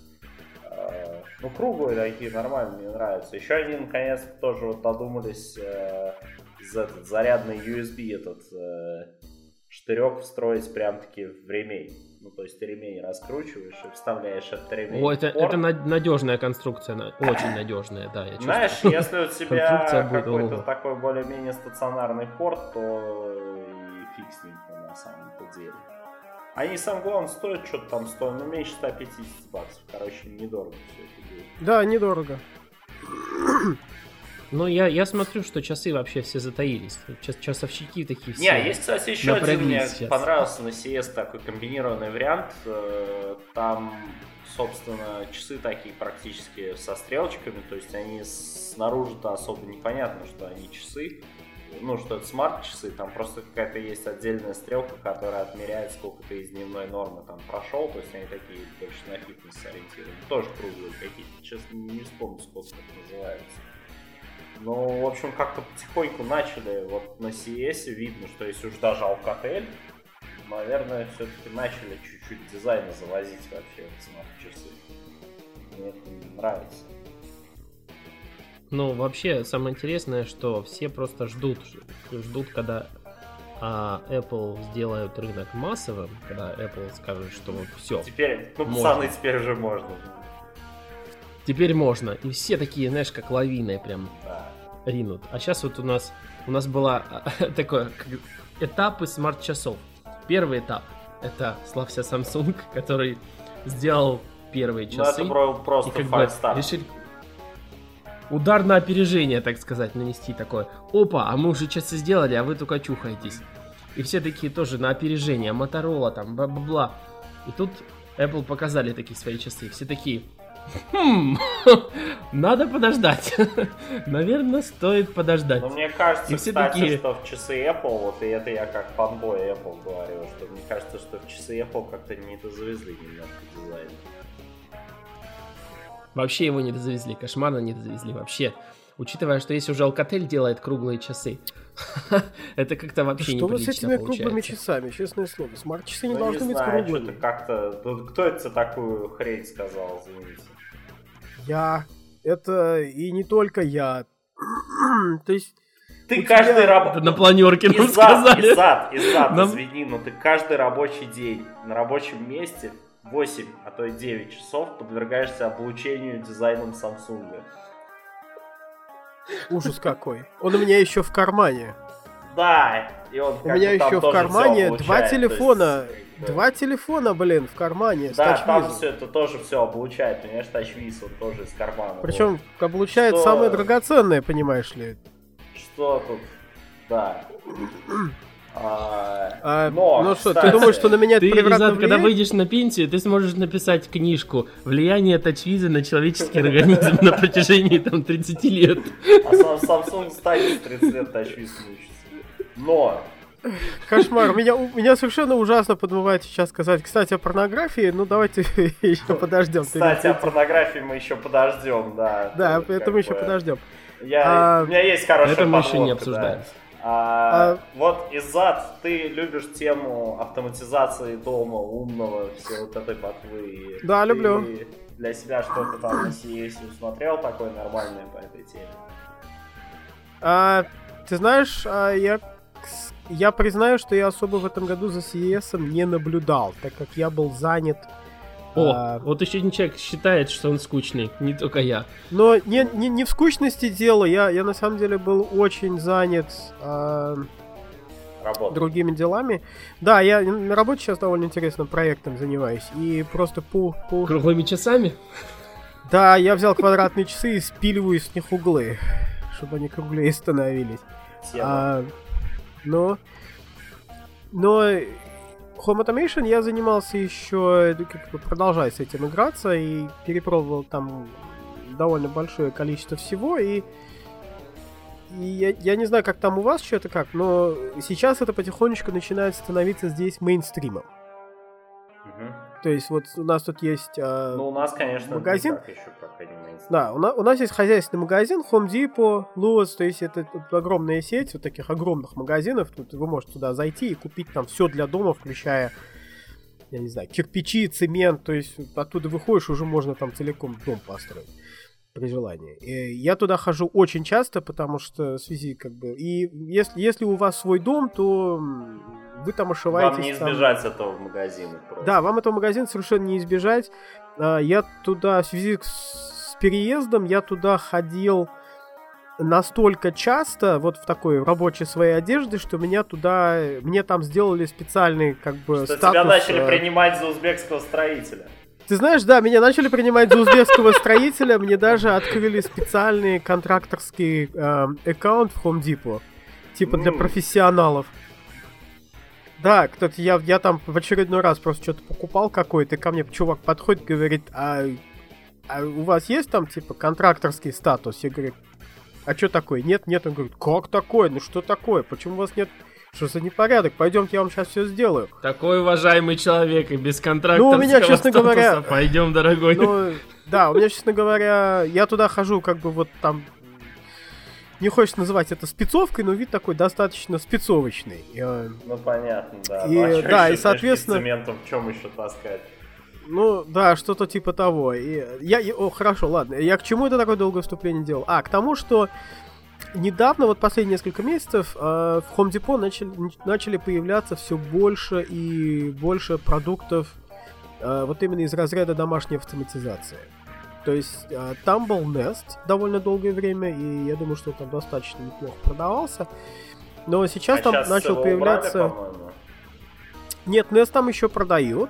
[SPEAKER 2] А, ну, круглые такие, нормальные, мне нравятся. Еще они, наконец тоже вот додумались э, за этот зарядный USB этот... Э, штырек встроить прям-таки в ремень. Ну, то есть ты ремень раскручиваешь и вставляешь этот ремень.
[SPEAKER 1] О, это, это над- надежная конструкция, очень надежная, да, я
[SPEAKER 2] Знаешь, если у тебя какой-то такой более-менее стационарный порт, то и фиг с ним на самом-то деле. Они, самое главное, стоят что-то там, стоят, ну, меньше 150 баксов. Короче, недорого все это будет.
[SPEAKER 3] Да, недорого.
[SPEAKER 1] Ну, я, я смотрю, что часы вообще все затаились. Час- часовщики такие все.
[SPEAKER 2] Не, есть, кстати, еще один мне
[SPEAKER 1] сейчас.
[SPEAKER 2] понравился на CS такой комбинированный вариант. Э, Там, собственно, часы такие практически со стрелочками, то есть они снаружи-то особо непонятно, что они часы. Ну, что это смарт-часы, там просто какая-то есть отдельная стрелка, которая отмеряет, сколько ты из дневной нормы там прошел, то есть они такие больше на фитнес ориентированы. Тоже круглые какие-то, честно, не вспомню, сколько это называется. Ну, в общем, как-то потихоньку начали, вот на CS видно, что если уж даже Alcatel, наверное, все-таки начали чуть-чуть дизайна завозить вообще в смарт-часы. Мне это нравится.
[SPEAKER 1] Ну, вообще, самое интересное, что все просто ждут, ждут, когда а, Apple сделают рынок массовым, когда Apple скажет, что вот все,
[SPEAKER 2] Теперь, ну,
[SPEAKER 1] Можно.
[SPEAKER 2] пацаны, теперь уже можно.
[SPEAKER 1] теперь можно. И все такие, знаешь, как лавиной прям
[SPEAKER 2] Да.
[SPEAKER 1] Ринут. А сейчас вот у нас у нас была такое как этапы смарт-часов. Первый этап это славься Samsung, который сделал первые
[SPEAKER 2] Ну,
[SPEAKER 1] часы.
[SPEAKER 2] это про-
[SPEAKER 1] и
[SPEAKER 2] просто
[SPEAKER 1] как бы решили удар на опережение, так сказать, нанести такое. Опа, а мы уже часы сделали, а вы только чухаетесь. И все такие тоже на опережение, Моторола там, бла-бла-бла. И тут Apple показали такие свои часы. Все такие, хм, надо подождать. Наверное, стоит подождать.
[SPEAKER 2] Но мне кажется,
[SPEAKER 1] И все
[SPEAKER 2] кстати,
[SPEAKER 1] такие-
[SPEAKER 2] что в часы Apple, вот и это я как фанбой Apple говорю, что мне кажется, что в часы Apple как-то не это завезли немножко дизайн.
[SPEAKER 1] Вообще его не довезли, кошмарно не довезли вообще. Учитывая, что если уже Alcatel делает круглые часы, это как-то вообще
[SPEAKER 3] Что вы с этими круглыми
[SPEAKER 1] получается.
[SPEAKER 3] часами, честное слово? Смарт-часы не
[SPEAKER 2] Ну,
[SPEAKER 3] должны
[SPEAKER 2] не
[SPEAKER 3] быть
[SPEAKER 2] знаю,
[SPEAKER 3] круглыми.
[SPEAKER 2] как-то... ну, Кто это такую хрень сказал, извините?
[SPEAKER 3] Я. Это и не только я. То есть,
[SPEAKER 2] Ты каждый
[SPEAKER 3] тебя-
[SPEAKER 2] рабочий...
[SPEAKER 1] на планерке нам
[SPEAKER 2] Изад,
[SPEAKER 1] сказали.
[SPEAKER 2] изад, изад,
[SPEAKER 1] Нам-
[SPEAKER 2] извини, но ты каждый рабочий день на рабочем месте 8, а то и 9 часов подвергаешься облучению дизайном Samsung.
[SPEAKER 3] ужас какой. Он у меня еще в кармане.
[SPEAKER 2] Да, и он
[SPEAKER 3] У меня еще в кармане два
[SPEAKER 2] то есть,
[SPEAKER 3] Два телефона, блин, в кармане.
[SPEAKER 2] Да, там все это тоже все облучает, понимаешь, тачвиз, он тоже из кармана.
[SPEAKER 3] Причем облучает
[SPEAKER 2] Что-
[SPEAKER 3] самое драгоценное, понимаешь ли.
[SPEAKER 2] Вот. Что тут? Да. А,
[SPEAKER 3] А,
[SPEAKER 2] но,
[SPEAKER 3] ну что,
[SPEAKER 2] кстати,
[SPEAKER 3] ты думаешь, что на меня это
[SPEAKER 1] Ты,
[SPEAKER 3] превратно
[SPEAKER 1] Изад, когда выйдешь на пенсию, ты сможешь написать книжку «Влияние тачвиза на человеческий организм на протяжении там 30 лет».
[SPEAKER 2] А сам Samsung станет 30 лет тачвиз. Но,
[SPEAKER 3] Кошмар. Меня, у- меня совершенно ужасно подмывает сейчас сказать. Кстати, о порнографии. Ну, давайте еще подождем.
[SPEAKER 2] кстати, о порнографии мы еще подождем, да.
[SPEAKER 3] Да, это мы еще подождем.
[SPEAKER 2] Я,
[SPEAKER 3] А,
[SPEAKER 2] у меня есть хорошая
[SPEAKER 1] это мы еще не обсуждаем.
[SPEAKER 2] да. А,
[SPEAKER 3] А-
[SPEAKER 2] Вот, Изад, ты любишь тему автоматизации дома, умного, все вот этой ботвы.
[SPEAKER 3] Да,
[SPEAKER 2] Ты
[SPEAKER 3] люблю.
[SPEAKER 2] для себя что-то там на CS усмотрел такое нормальное по этой теме?
[SPEAKER 3] А, ты знаешь, а, я, я признаю, что я особо в этом году за CES не наблюдал, так как я был занят.
[SPEAKER 1] О,
[SPEAKER 3] а,
[SPEAKER 1] вот еще один человек считает, что он скучный, не только я.
[SPEAKER 3] но не, не, не в скучности дело, я, я на самом деле был очень занят а,
[SPEAKER 2] Работа.
[SPEAKER 3] другими делами. Да, я на работе сейчас довольно интересным проектом занимаюсь. И просто по, по...
[SPEAKER 1] Круглыми часами?
[SPEAKER 3] Да, я взял квадратные часы и спиливаю с них углы, чтобы они круглее становились.
[SPEAKER 2] Тема.
[SPEAKER 3] А, но, но Home Automation я занимался еще, ну, как бы продолжая с этим играться и перепробовал там довольно большое количество всего и и я, я не знаю, как там у вас что-то как, но сейчас это потихонечку начинает становиться здесь мейнстримом. То есть вот у нас тут есть... а,
[SPEAKER 2] Ну, у нас, конечно,
[SPEAKER 3] магазин?
[SPEAKER 2] никак еще пока не.
[SPEAKER 3] Да, у, на- у нас есть хозяйственный магазин Home Depot, Lewis, то есть это, это огромная сеть вот таких огромных магазинов. Тут вы можете туда зайти и купить там все для дома, включая, я не знаю, кирпичи, цемент. То есть оттуда выходишь, уже можно там целиком дом построить. При желании. И я туда хожу очень часто, потому что в связи как бы... И если, если у вас свой дом, то вы там ошиваетесь.
[SPEAKER 2] Вам не
[SPEAKER 3] там...
[SPEAKER 2] избежать этого магазина просто.
[SPEAKER 3] Да, вам этого магазина совершенно не избежать. А, я туда в связи с переездом, я туда ходил настолько часто, вот в такой рабочей своей одежде, что меня туда, мне там сделали специальный как бы
[SPEAKER 2] что
[SPEAKER 3] статус.
[SPEAKER 2] тебя начали
[SPEAKER 3] э,
[SPEAKER 2] принимать за узбекского строителя.
[SPEAKER 3] Ты знаешь, да, меня начали принимать за узбекского строителя, мне даже открыли специальный контракторский э, аккаунт в Home Depot, типа для профессионалов. Да, кто-то, я, я там в очередной раз просто что-то покупал какой-то, и ко мне чувак подходит, говорит, а, а у вас есть там, типа, контракторский статус? Я говорю, а что такое? Нет, нет. Он говорит, как такое? Ну что такое? Почему у вас нет? Что за непорядок? Пойдемте, я вам сейчас все сделаю.
[SPEAKER 1] Такой уважаемый человек и без контракта.
[SPEAKER 3] Ну, у меня, честно говоря,
[SPEAKER 1] Пойдем, дорогой.
[SPEAKER 3] Ну, да, у меня, честно говоря, я туда хожу, как бы вот там. Не хочется называть это спецовкой, но вид такой достаточно спецовочный. Э,
[SPEAKER 2] Ну понятно, да.
[SPEAKER 3] И,
[SPEAKER 2] Ну, а
[SPEAKER 3] да,
[SPEAKER 2] ещё
[SPEAKER 3] и, соответственно-
[SPEAKER 2] цементом в чем еще таскать?
[SPEAKER 3] Ну, да, что-то типа того. И я, я- о, хорошо, ладно. Я к чему это такое долгое вступление делал? А, к тому, что недавно, вот последние несколько месяцев, э, в Home Depot начали, начали появляться все больше и больше продуктов э, вот именно из разряда домашней автоматизации. То есть э, там был Nest довольно долгое время, и я думаю, что он там достаточно неплохо продавался. Но сейчас
[SPEAKER 2] А
[SPEAKER 3] там
[SPEAKER 2] щас
[SPEAKER 3] начал появляться...
[SPEAKER 2] убрали.
[SPEAKER 3] Нет, Nest там еще продают.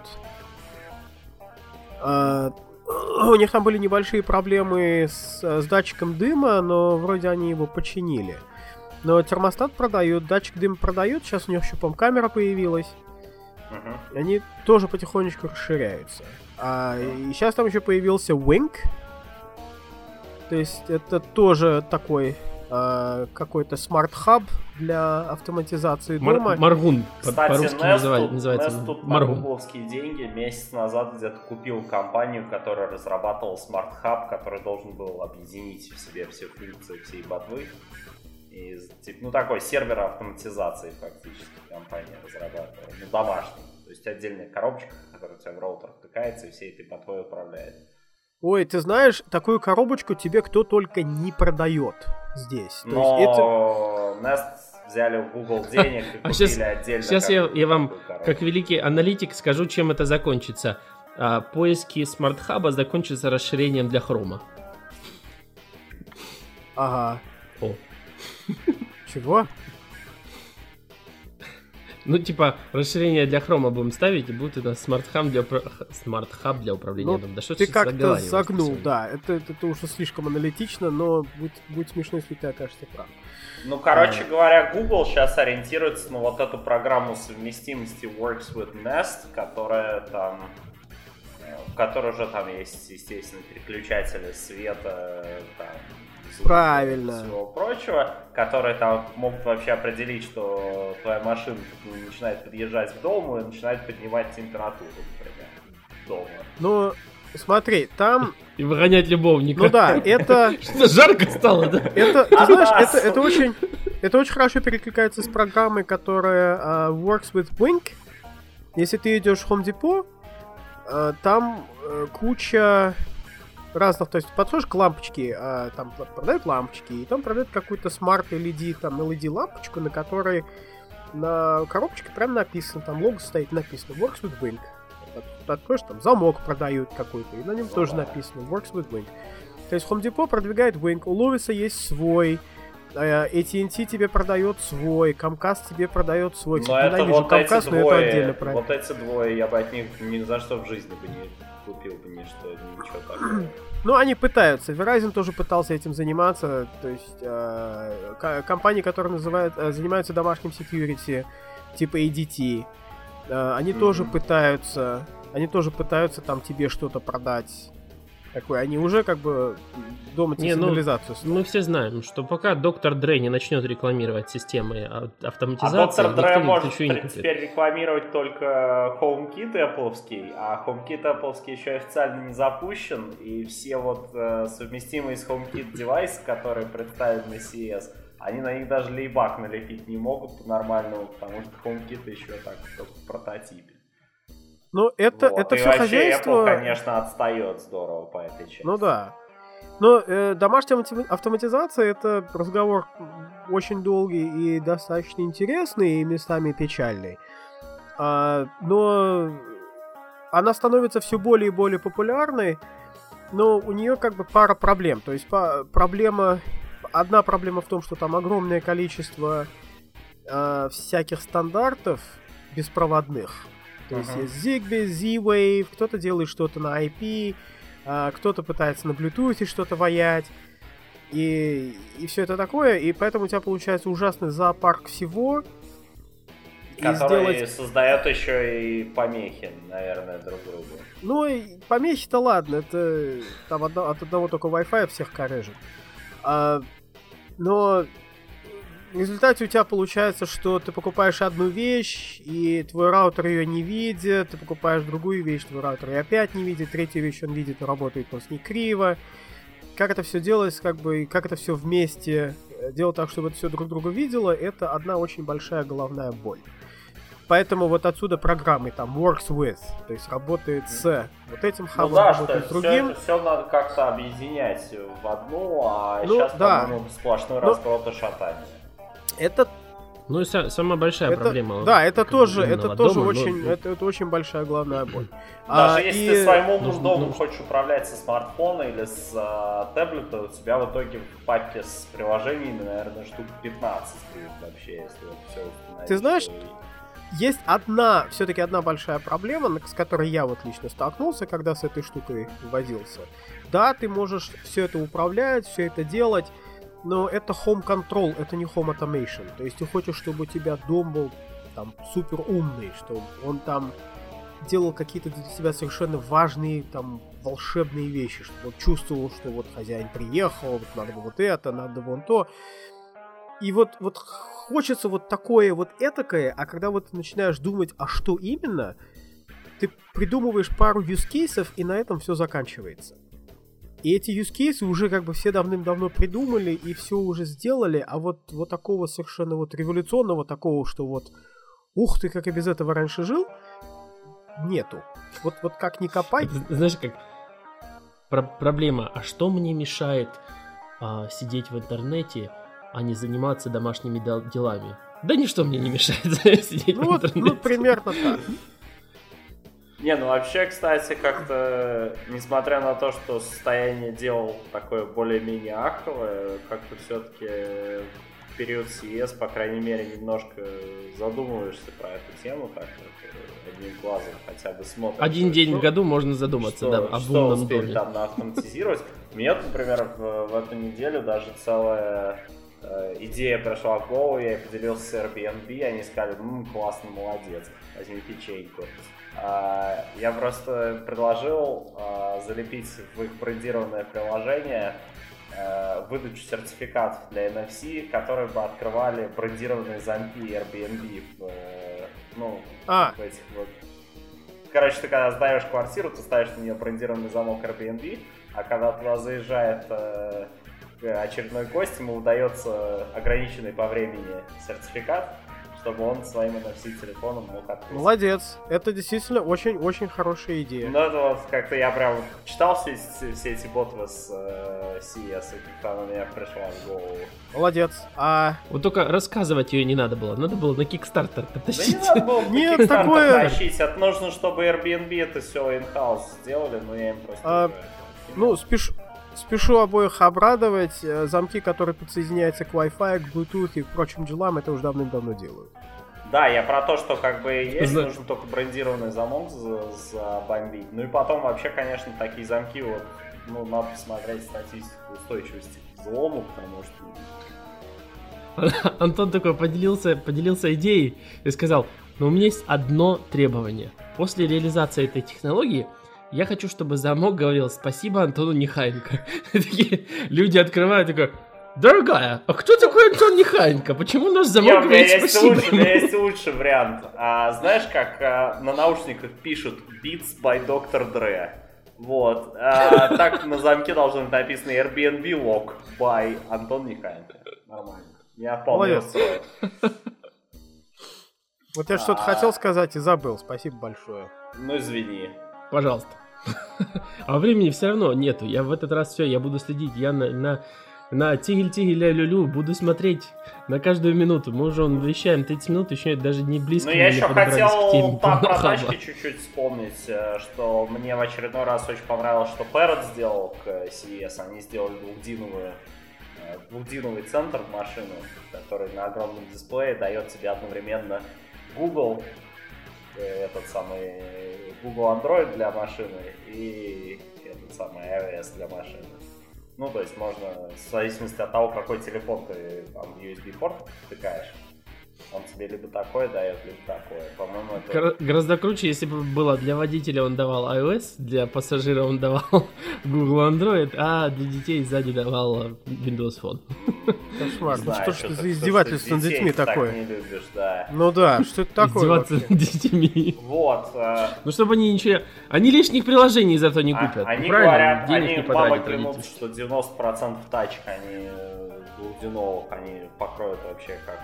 [SPEAKER 3] У них там были небольшие проблемы с, с датчиком дыма, но вроде они его починили. Но термостат продают, датчик дыма продают, сейчас у них еще, по камера появилась. И они тоже потихонечку расширяются. А, и сейчас там еще появился Wink. То есть это тоже такой а, какой-то smart hub для автоматизации
[SPEAKER 1] Мар-
[SPEAKER 3] дома.
[SPEAKER 1] Маргун.
[SPEAKER 2] Кстати,
[SPEAKER 1] По-русски
[SPEAKER 2] Nest
[SPEAKER 1] называли- называется.
[SPEAKER 2] Nest тут
[SPEAKER 1] Маргун.
[SPEAKER 2] гугловские деньги месяц назад где-то купил компанию, которая разрабатывала Smart Hub, который должен был объединить в себе все функции всей ботвы. И, типа, ну, такой сервер автоматизации фактически компания разрабатывала. Ну, домашний. То есть отдельная коробочка, которая у тебя в роутер втыкается и всей этой ботвой управляет.
[SPEAKER 3] Ой, ты знаешь, такую коробочку тебе кто только не продает здесь. То
[SPEAKER 2] Но
[SPEAKER 3] есть это...
[SPEAKER 2] Nest взяли у Google денег и
[SPEAKER 1] А
[SPEAKER 2] купили
[SPEAKER 1] щас-
[SPEAKER 2] отдельно.
[SPEAKER 1] Сейчас я, я вам,
[SPEAKER 2] коробку.
[SPEAKER 1] как великий аналитик, скажу, чем это закончится. А, поиски smart hub -а закончатся расширением для хрома.
[SPEAKER 3] Ага.
[SPEAKER 1] О.
[SPEAKER 3] Чего?
[SPEAKER 1] Ну, типа, расширение для хрома будем ставить, и будет у нас smart hub для, упра- smart hub для управления
[SPEAKER 3] Ну,
[SPEAKER 1] домом. Да что
[SPEAKER 3] Ты как-то загнул, да. Это, это, это уже слишком аналитично, но будет, будет смешно, если ты окажешься прав.
[SPEAKER 2] Ну, короче говоря, Google сейчас ориентируется на вот эту программу совместимости Works with Nest, которая там, э, в которой уже там есть, естественно, переключатели света, там,
[SPEAKER 3] Правильно.
[SPEAKER 2] и всего прочего, которые там могут вообще определить, что твоя машина начинает подъезжать к дому и начинает поднимать температуру, например, дома.
[SPEAKER 3] Но смотри, там,
[SPEAKER 1] И выгонять любовника.
[SPEAKER 3] ну да, это,
[SPEAKER 1] Что-то жарко стало, да?
[SPEAKER 3] это, ты знаешь, это, это очень, это очень хорошо перекликается с программой, которая а, Works with Wink. Если ты идешь в Home Depot, а, там э, куча разных, то есть подходишь к лампочке, а, там продают лампочки, и там продают какую-то смарт LED, там LED лампочку, на которой на коробочке прям написано, там лого стоит написано Works with Wink. От- Откроешь, там замок продают какой-то, и на нем тоже написано Works with Wink. То есть Home Depot продвигает Wink, у Ловиса есть свой, э, AT&T тебе продает свой, Comcast тебе продает свой.
[SPEAKER 2] Но
[SPEAKER 3] Кстати,
[SPEAKER 2] это вот эти
[SPEAKER 3] это отдельно
[SPEAKER 2] двое,
[SPEAKER 3] про
[SPEAKER 2] вот эти двое, я бы от них ни за что в жизни бы не купил бы ничто, ничего такого.
[SPEAKER 3] Ну, они пытаются. Verizon тоже пытался этим заниматься. То есть э, ко- компании, которые называют, э, занимаются домашним security, типа ADT, э, они
[SPEAKER 2] Мгм.
[SPEAKER 3] тоже пытаются, они тоже пытаются там тебе что-то продать. Такое, они уже как бы дома
[SPEAKER 1] Не, ну,
[SPEAKER 3] сигнализацию
[SPEAKER 1] Мы все знаем, что пока доктор Дрей не начнет рекламировать системы а-
[SPEAKER 2] А
[SPEAKER 1] автоматизации,
[SPEAKER 2] доктор
[SPEAKER 1] никто
[SPEAKER 2] Дре
[SPEAKER 1] ни-
[SPEAKER 2] может теперь рекламировать только HomeKit Apple, а HomeKit Apple еще официально не запущен, и все вот э, совместимые с HomeKit девайсы, которые представлены на CES, они на них даже лейбак налепить не могут по-нормальному, потому что HomeKit еще так только в прототипе.
[SPEAKER 3] Ну, это,
[SPEAKER 2] Вот.
[SPEAKER 3] это
[SPEAKER 2] и
[SPEAKER 3] все хозяйство...
[SPEAKER 2] Apple, конечно, отстает здорово по этой части.
[SPEAKER 3] Ну да. Но э, домашняя автоматизация это разговор очень долгий и достаточно интересный, и местами печальный. А, но она становится все более и более популярной, но у нее как бы пара проблем. То есть по- проблема... Одна проблема в том, что там огромное количество э, всяких стандартов беспроводных. То uh-huh. есть есть Zigbee, Z-Wave, кто-то делает что-то на IP, а, кто-то пытается на Bluetooth что-то ваять. И, и все это такое, и поэтому у тебя получается ужасный зоопарк всего.
[SPEAKER 2] Который сделать... создает еще и помехи, наверное, друг другу.
[SPEAKER 3] Ну, помехи-то ладно, это там одно, от одного только Wi-Fi всех корежит. А, но в результате у тебя получается, что ты покупаешь одну вещь, и твой раутер ее не видит, ты покупаешь другую вещь, твой раутер ее опять не видит, третью вещь он видит, но работает он с ней криво. Как это все делается, как бы, как это все вместе э, делать так, чтобы это все друг друга видело, это одна очень большая головная боль. Поэтому вот отсюда программы там works with, то есть работает с вот этим хабом, ну,
[SPEAKER 2] да,
[SPEAKER 3] работает
[SPEAKER 2] что
[SPEAKER 3] с другим.
[SPEAKER 2] Все, все надо как-то объединять в одну, а ну, сейчас, да. по-моему, сплошной ну, разброд и шатание.
[SPEAKER 3] Это
[SPEAKER 1] ну и самая большая
[SPEAKER 3] это,
[SPEAKER 1] проблема.
[SPEAKER 3] Да, это тоже, это тоже дома, очень, но... это, это очень большая главная боль.
[SPEAKER 2] Даже а, если и... ты своим умным домом хочешь управлять со смартфона или с а, таблета, у тебя в итоге в папке с приложениями, наверное, штук 15 будет вообще, если вот все установить.
[SPEAKER 3] Ты знаешь, есть одна, все-таки одна большая проблема, с которой я вот лично столкнулся, когда с этой штукой возился. Да, ты можешь все это управлять, все это делать, но это home control, это не home automation. То есть ты хочешь, чтобы у тебя дом был там супер умный, что он там делал какие-то для тебя совершенно важные там волшебные вещи, чтобы он чувствовал, что вот хозяин приехал, вот надо бы вот это, надо вон то. И вот, вот хочется вот такое вот этакое, а когда вот начинаешь думать, а что именно, ты придумываешь пару cases, и на этом все заканчивается. И эти use cases уже как бы все давным-давно придумали и все уже сделали, а вот, вот такого совершенно вот революционного, такого, что вот ух ты, как я без этого раньше жил, нету. Вот, вот как ни копай.
[SPEAKER 1] Знаешь, как Про проблема, а что мне мешает а, сидеть в интернете, а не заниматься домашними делами? Да ничто мне не мешает сидеть ну, в интернете.
[SPEAKER 3] Ну, примерно так.
[SPEAKER 2] Не, ну вообще, кстати, как-то, несмотря на то, что состояние дел такое более-менее аховое, как-то все-таки в период CES, по крайней мере, немножко задумываешься про эту тему, так одним глазом хотя бы смотришь.
[SPEAKER 1] Один день что, в году можно задуматься, что, да, об
[SPEAKER 2] что успели доме. там автоматизировать. Мне, например, в, в эту неделю даже целая э, идея пришла в голову, я поделился с Airbnb, они сказали, ну, классно, молодец, возьми печеньку. А, я просто предложил а, залепить в их брендированное приложение а, выдачу сертификатов для NFC, которые бы открывали брендированные замки Airbnb э, ну, а. в этих вот... Короче, ты когда сдаешь квартиру, ты ставишь на нее брендированный замок Airbnb, а когда туда заезжает э, очередной гость, ему удается ограниченный по времени сертификат, чтобы он своим NFC-телефоном мог открыть.
[SPEAKER 3] Молодец. Это действительно очень-очень хорошая идея.
[SPEAKER 2] Ну, это вот как-то я прям читал все, все эти ботвы с э, CS, и как-то она мне пришла в голову.
[SPEAKER 3] Молодец. А...
[SPEAKER 1] Вот только рассказывать ее не надо было. Надо было на Kickstarter потащить.
[SPEAKER 2] Да не надо было на Нет, такое... тащить. Это нужно, чтобы Airbnb это все in-house сделали, но я им просто... А...
[SPEAKER 3] Ну, спешу, Спешу обоих обрадовать. Э, замки, которые подсоединяются к Wi-Fi, к Bluetooth и к прочим делам, это уже давным-давно делаю.
[SPEAKER 2] Да, я про то, что как бы есть, За... нужно только брендированный замок забомбить. Ну и потом вообще, конечно, такие замки, вот, ну, надо посмотреть статистику устойчивости к взлому, потому
[SPEAKER 1] что... Антон такой поделился, поделился идеей и сказал, но у меня есть одно требование. После реализации этой технологии я хочу, чтобы замок говорил спасибо Антону Нехаенко. Такие люди открывают, такой, Дорогая, а кто такой Антон Нехаенко? Почему наш замок Не, говорит
[SPEAKER 2] есть спасибо? Лучше, у меня есть лучший вариант. А, знаешь, как а, на наушниках пишут Beats by Dr. Dre? Вот. А, так на замке должно быть написано Airbnb Lock by Антон Нехаенко. Нормально. Я вполне устроен.
[SPEAKER 3] Вот я что-то а. хотел сказать и забыл. Спасибо большое.
[SPEAKER 2] Ну, извини.
[SPEAKER 1] Пожалуйста. А времени все равно нету. Я в этот раз все, я буду следить. Я на, на, на тигель тигель ля лю лю буду смотреть на каждую минуту. Мы уже он вещаем 30 минут, еще даже не близко.
[SPEAKER 2] Ну, я еще хотел там про
[SPEAKER 1] Порнохаба.
[SPEAKER 2] тачки чуть-чуть вспомнить, э, что мне в очередной раз очень понравилось, что Parrot сделал к э, CES. Они сделали двухдиновую э, двухдиновый центр в машину, который на огромном дисплее дает тебе одновременно Google, этот самый Google Android для машины и этот самый iOS для машины. Ну, то есть можно, в зависимости от того, какой телефон ты там USB-порт втыкаешь, он тебе либо такое дает, либо такое. По-моему, это...
[SPEAKER 1] Гора- Гораздо круче, если бы было для водителя он давал iOS, для пассажира он давал Google Android, а для детей сзади давал э, Windows Phone.
[SPEAKER 3] Кошмар. Ну
[SPEAKER 2] знаю,
[SPEAKER 3] что ж
[SPEAKER 2] что-то-
[SPEAKER 3] за издевательство над детьми такое?
[SPEAKER 2] не любишь, да.
[SPEAKER 3] Ну да, что это такое
[SPEAKER 1] Издеваться над детьми.
[SPEAKER 2] Вот. э,
[SPEAKER 1] Ну, чтобы они ничего... Они лишних приложений зато не
[SPEAKER 2] а-
[SPEAKER 1] купят.
[SPEAKER 2] Они
[SPEAKER 1] Правильно?
[SPEAKER 2] говорят,
[SPEAKER 1] Денег
[SPEAKER 2] они
[SPEAKER 1] потратят
[SPEAKER 2] клянутся, что 90% тачек они э, двухдиновых они покроют вообще как...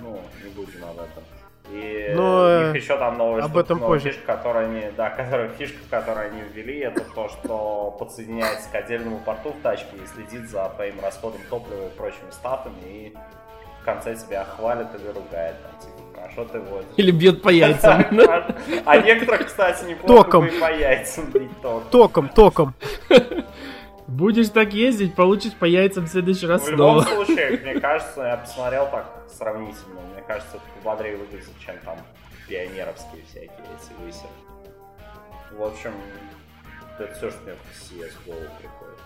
[SPEAKER 2] э, Ну, не будем об этом. И
[SPEAKER 3] Но,
[SPEAKER 2] у
[SPEAKER 3] э,
[SPEAKER 2] них еще там новая
[SPEAKER 3] об
[SPEAKER 2] штука,
[SPEAKER 3] этом
[SPEAKER 2] новая
[SPEAKER 3] позже.
[SPEAKER 2] фишка, которую они, да, которая, фишка, которую они ввели, это то, что подсоединяется к отдельному порту в тачке и следит за твоим расходом топлива и прочими статами, и в конце тебя хвалит или ругает, там, типа, хорошо ты водишь.
[SPEAKER 1] Или бьет по яйцам.
[SPEAKER 2] А некоторых, кстати, неплохо
[SPEAKER 3] Током.
[SPEAKER 2] бы и по яйцам бить током.
[SPEAKER 3] Током, током.
[SPEAKER 1] Будешь так ездить, получишь по яйцам в следующий раз
[SPEAKER 2] В любом
[SPEAKER 1] снова.
[SPEAKER 2] случае, мне кажется, я посмотрел так сравнительно, мне кажется, это пободрее выглядит, чем там пионеровские всякие эти высеры. В общем, это все, что мне в CS в голову приходит.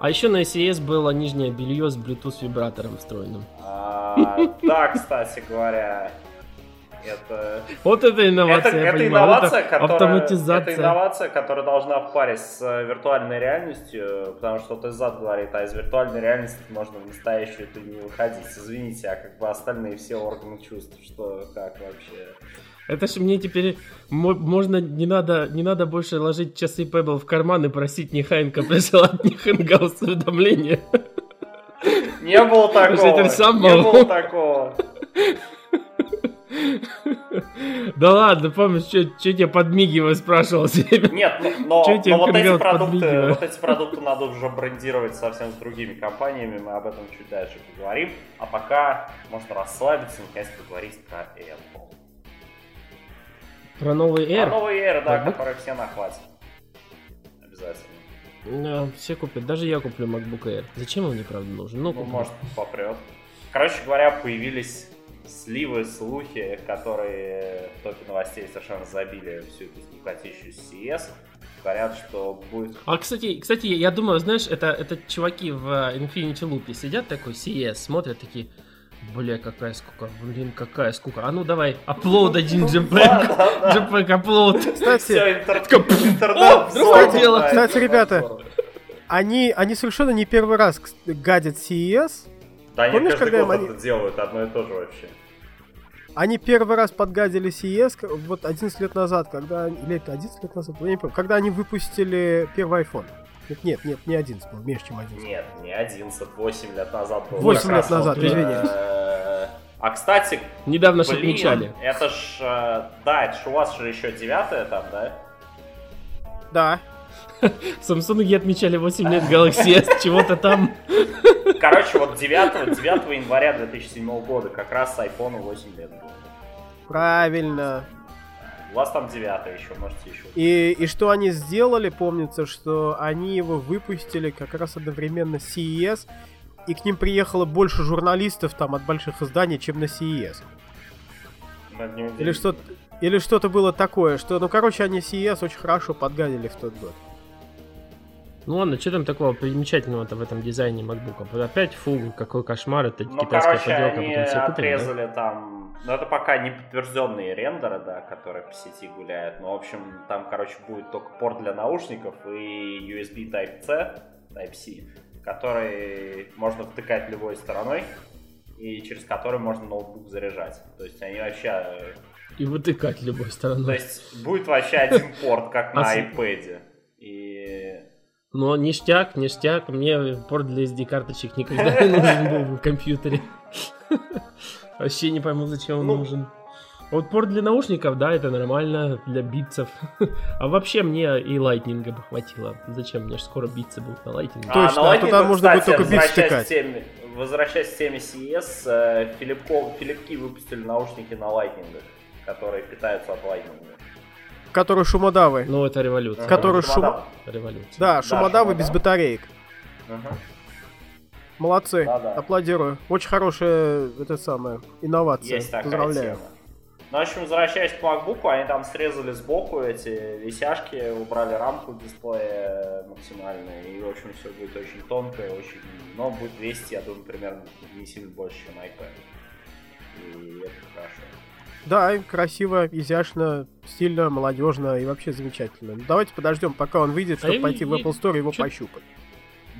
[SPEAKER 1] А еще на SES было нижнее белье с Bluetooth вибратором встроенным.
[SPEAKER 2] А, Да, кстати говоря, это
[SPEAKER 1] Вот это инновация,
[SPEAKER 2] это,
[SPEAKER 1] я
[SPEAKER 2] это
[SPEAKER 1] понимаю.
[SPEAKER 2] инновация,
[SPEAKER 1] это
[SPEAKER 2] которая,
[SPEAKER 1] автоматизация.
[SPEAKER 2] это инновация, которая должна в паре с э, виртуальной реальностью, потому что вот Изад говорит, а из виртуальной реальности можно в настоящую ты не выходить. Извините, а как бы остальные все органы чувств, что, как вообще?
[SPEAKER 1] Это ж мне теперь мо- можно не надо не надо больше ложить часы Pebble в карман и просить Нехайенко присылать мне хэнгаус уведомления.
[SPEAKER 2] Не было такого, не было такого.
[SPEAKER 1] Да ладно, помнишь, что тебе подмигиваю, спрашивал время.
[SPEAKER 2] Нет, но, но- вот, эти продукты, вот эти продукты надо уже брендировать совсем с другими компаниями, мы об этом чуть дальше поговорим. А пока можно расслабиться и наконец поговорить про Apple.
[SPEAKER 1] Про новый Air.
[SPEAKER 2] новый Air, да,
[SPEAKER 1] MacBook?
[SPEAKER 2] который все нахватит. Обязательно.
[SPEAKER 1] Да, все купят. Даже я куплю MacBook Air. Зачем он мне, правда, нужен? Ну,
[SPEAKER 2] Ну, может, попрет. Короче говоря, появились сливы, слухи, которые в топе новостей совершенно забили всю эту скукотищу CS. Говорят, что будет...
[SPEAKER 1] А, кстати, кстати, я думаю, знаешь, это, это чуваки в э, Infinity Loop сидят такой, CS, смотрят такие, бля, какая скука, блин, какая скука. А ну давай, upload один
[SPEAKER 2] да.
[SPEAKER 1] JPEG upload.
[SPEAKER 3] Кстати, Кстати, ребята, они, они совершенно не первый раз гадят CES.
[SPEAKER 2] Да они
[SPEAKER 3] помнишь,
[SPEAKER 2] каждый
[SPEAKER 3] когда
[SPEAKER 2] год
[SPEAKER 3] они-
[SPEAKER 2] это делают одно и то же вообще.
[SPEAKER 3] Они первый раз подгадили CES вот 11 лет назад, когда... Или это 11 лет назад? Я не помню. Когда они выпустили первый iPhone. Нет, нет, нет, не 11 был, меньше, чем 11.
[SPEAKER 2] Нет, не 11, 8 лет назад было.
[SPEAKER 3] 8
[SPEAKER 2] Как
[SPEAKER 3] лет назад,
[SPEAKER 2] вот, э,
[SPEAKER 3] извиняюсь.
[SPEAKER 2] А, кстати,
[SPEAKER 1] Недавно же
[SPEAKER 2] блин,
[SPEAKER 1] отмечали.
[SPEAKER 2] это ж, э, да, это ж у вас же еще девятая там, да?
[SPEAKER 3] Да.
[SPEAKER 1] В Samsung отмечали 8 лет Galaxy S, чего-то там.
[SPEAKER 2] Короче, вот 9, 9 января 2007 года как раз iPhone 8 лет было.
[SPEAKER 3] Правильно.
[SPEAKER 2] У вас там 9 еще, можете еще.
[SPEAKER 3] И, и что они сделали, помнится, что они его выпустили как раз одновременно с CES, и к ним приехало больше журналистов там от больших изданий, чем на CES. Или что-то, или что-то было такое, что, ну, короче, они CES очень хорошо подгадили в тот год.
[SPEAKER 1] Ну ладно, что там такого примечательного-то в этом дизайне MacBook? Опять, фу, какой кошмар, это
[SPEAKER 2] Ну,
[SPEAKER 1] китайская
[SPEAKER 2] короче,
[SPEAKER 1] поделка,
[SPEAKER 2] они
[SPEAKER 1] потом все купили, да?
[SPEAKER 2] отрезали там... Ну, это пока не подтвержденные рендеры, да, которые по сети гуляют. Но, в общем, там, короче, будет только порт для наушников и USB Type-C, Type-C, который можно втыкать любой стороной и через который можно ноутбук заряжать. То есть они вообще... э,
[SPEAKER 1] И вытыкать любой
[SPEAKER 2] То
[SPEAKER 1] стороной.
[SPEAKER 2] есть будет вообще один порт, как на
[SPEAKER 1] А с-
[SPEAKER 2] iPad.
[SPEAKER 1] Но ништяк, ништяк, мне порт для SD-карточек никогда не нужен был в компьютере. Вообще не пойму, зачем он
[SPEAKER 2] Ну,
[SPEAKER 1] нужен. Вот порт для наушников, да, это нормально, для битцев. А вообще мне и лайтнинга бы хватило. Зачем? Мне же скоро битцы будут на лайтнинге.
[SPEAKER 3] Точно,
[SPEAKER 2] на
[SPEAKER 3] а туда можно будет только бит
[SPEAKER 2] возвращаясь
[SPEAKER 3] втыкать.
[SPEAKER 2] к теме- Возвращаясь к теме CES, э, Филипко- Филипки выпустили наушники на лайтнингах, которые питаются от лайтнинга.
[SPEAKER 3] Которые шумодавы.
[SPEAKER 1] Ну, это революция.
[SPEAKER 3] Который шум-.
[SPEAKER 1] Революция.
[SPEAKER 3] Да, шумодавы без батареек. Молодцы, аплодирую. Очень хорошая, это самое, инновация.
[SPEAKER 2] Есть такая
[SPEAKER 3] Поздравляю.
[SPEAKER 2] тема. Ну, в общем, возвращаясь к MacBook, они там срезали сбоку эти висяшки, убрали рамку дисплея максимально, и, в общем, все будет очень тонко, и очень... Но будет весить, я думаю, примерно не сильно больше, чем iPad. И это хорошо.
[SPEAKER 3] Да, красиво, изящно, стильно, молодежно и вообще замечательно. Ну, давайте подождем, пока он выйдет, чтобы
[SPEAKER 1] А
[SPEAKER 3] пойти в Apple Store и его
[SPEAKER 1] чё-
[SPEAKER 3] пощупать.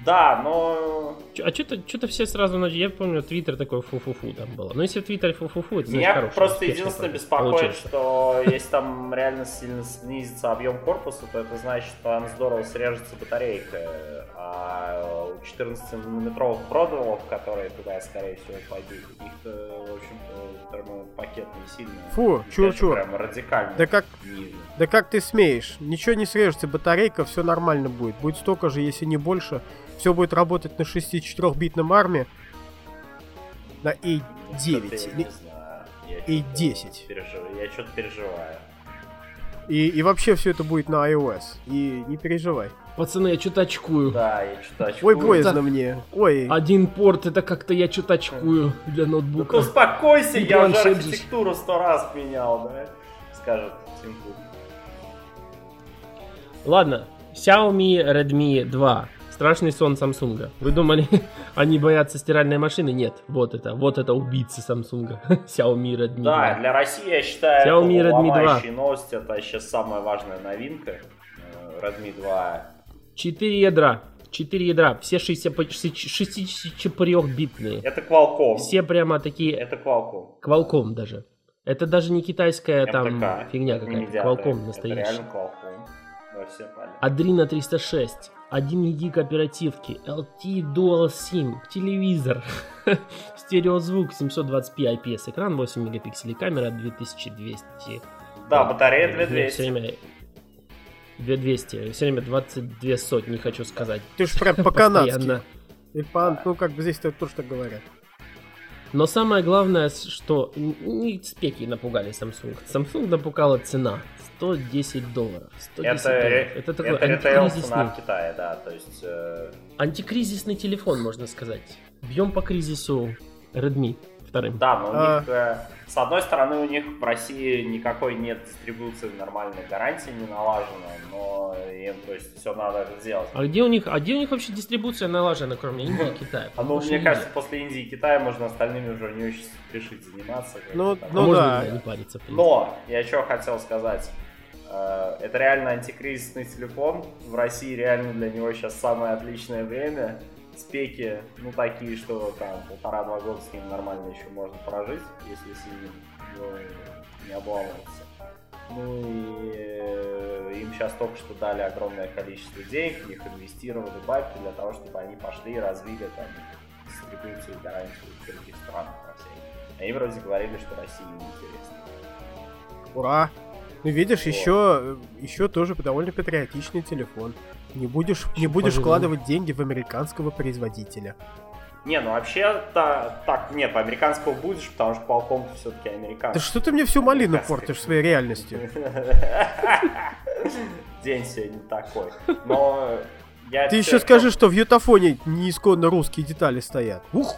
[SPEAKER 2] Да, но
[SPEAKER 1] А что-то что все сразу начали. Я помню, Твиттер такой фу-фу-фу там было. Но если в Твиттере фу-фу-фу, это
[SPEAKER 2] Меня
[SPEAKER 1] хороший,
[SPEAKER 2] просто единственное беспокоит,
[SPEAKER 1] получился.
[SPEAKER 2] что если там реально сильно снизится объем корпуса, то это значит, что там здорово срежется батарейка. А у 14-нанометровых продавов, которые туда, скорее всего, пойдут, их-то, в общем-то, термопакет не сильно.
[SPEAKER 3] Фу, чур-чур.
[SPEAKER 2] Прям радикально
[SPEAKER 3] Да как,
[SPEAKER 2] ниже.
[SPEAKER 3] да как ты смеешь? Ничего не срежется, батарейка, все нормально будет. Будет столько же, если не больше. Все будет работать на 64-битном арме. На
[SPEAKER 2] Что-то я
[SPEAKER 3] A9
[SPEAKER 2] не
[SPEAKER 3] или
[SPEAKER 2] знаю. Я
[SPEAKER 3] и
[SPEAKER 2] что-то
[SPEAKER 3] 10.
[SPEAKER 2] пережив- Я что-то переживаю.
[SPEAKER 3] И, и вообще все это будет на iOS. И не переживай.
[SPEAKER 1] Пацаны, я что-то очкую.
[SPEAKER 2] Да, я что-то
[SPEAKER 3] Ой,
[SPEAKER 2] очкую.
[SPEAKER 3] боязно
[SPEAKER 1] это-
[SPEAKER 3] мне. Ой.
[SPEAKER 1] Один порт, это как-то я что-то очкую для
[SPEAKER 2] Ну
[SPEAKER 1] ноутбука.
[SPEAKER 2] успокойся,
[SPEAKER 1] И
[SPEAKER 2] я уже архитектуру сто раз менял, да? Скажет Тим.
[SPEAKER 1] Ладно, Xiaomi Redmi 2. Страшный сон Samsung. Вы думали, они боятся стиральной машины? Нет, вот это, вот это убийцы Samsung. Xiaomi Redmi
[SPEAKER 2] Да,
[SPEAKER 1] 2.
[SPEAKER 2] для России, я считаю,
[SPEAKER 1] Xiaomi
[SPEAKER 2] это
[SPEAKER 1] Redmi 2.
[SPEAKER 2] ломающая новость, это сейчас самая важная новинка. Э, Redmi 2.
[SPEAKER 1] 4 ядра. 4 ядра. Все 64-битные.
[SPEAKER 2] Это Qualcomm.
[SPEAKER 1] Все прямо такие
[SPEAKER 2] Это Qualcomm.
[SPEAKER 1] Qualcomm даже. Это даже не китайская там фигня
[SPEAKER 2] Это
[SPEAKER 1] какая-то. Qualcomm
[SPEAKER 2] Это
[SPEAKER 1] настоящий.
[SPEAKER 2] реально Qualcomm. Да, все.
[SPEAKER 1] Adreno 306, 1 гиг оперативки, LT Dual SIM, телевизор, стереозвук, 720p IPS экран, 8 мегапикселей камера, 2200.
[SPEAKER 2] Да, батарея
[SPEAKER 1] Мне
[SPEAKER 2] 2200.
[SPEAKER 1] Все время 2200, все время 22 сотни, хочу сказать.
[SPEAKER 3] Ты ж прям по-канадски. Или по- Ну, как бы здесь тоже так говорят.
[SPEAKER 1] Но самое главное, что не спеки напугали Samsung. Samsung напугала цена. 110 долларов. 110
[SPEAKER 2] Это,
[SPEAKER 1] долларов. Это такой
[SPEAKER 2] это ритейл
[SPEAKER 1] антикризисный,
[SPEAKER 2] цена в Китае, да, то есть... э,
[SPEAKER 1] антикризисный телефон, можно сказать. Бьем по кризису Redmi вторым.
[SPEAKER 2] Да, но у
[SPEAKER 3] А.
[SPEAKER 2] них, э, с одной стороны, у них в России никакой нет дистрибуции нормальной гарантии не налажена, но им, то есть, все надо сделать.
[SPEAKER 1] А где у них, а где у них вообще дистрибуция налажена, кроме Индии и Китая?
[SPEAKER 2] А ну, мне
[SPEAKER 1] Индия.
[SPEAKER 2] кажется, после Индии и Китая можно остальными уже не очень спешить заниматься.
[SPEAKER 3] Ну.
[SPEAKER 1] А
[SPEAKER 3] ну
[SPEAKER 1] можно
[SPEAKER 3] да.
[SPEAKER 1] не париться.
[SPEAKER 2] Но, я что хотел сказать. Э, Это реально антикризисный телефон. В России реально для него сейчас самое отличное время. Спеки, ну, такие, что там полтора-два года с ним нормально еще можно прожить, если сильно ну, не обломываться. Ну и э, им сейчас только что дали огромное количество денег, в них инвестировали бабки для того, чтобы они пошли и развили там дистрибуцию и в других странах во всей. Они вроде говорили, что России не интересно.
[SPEAKER 3] Ура! Ну, видишь,
[SPEAKER 2] Вот.
[SPEAKER 3] еще, еще тоже довольно патриотичный телефон. Не будешь, не будешь
[SPEAKER 1] пожалуй.
[SPEAKER 3] вкладывать деньги в американского производителя.
[SPEAKER 2] Не, ну вообще та, так, нет, американского будешь, потому что Qualcomm все-таки
[SPEAKER 3] Да
[SPEAKER 2] американский.
[SPEAKER 3] что ты мне всю малину портишь своей реальностью?
[SPEAKER 2] День сегодня такой. Но я
[SPEAKER 3] Ты еще скажи, что в ютафоне неисконно русские детали стоят. Ух!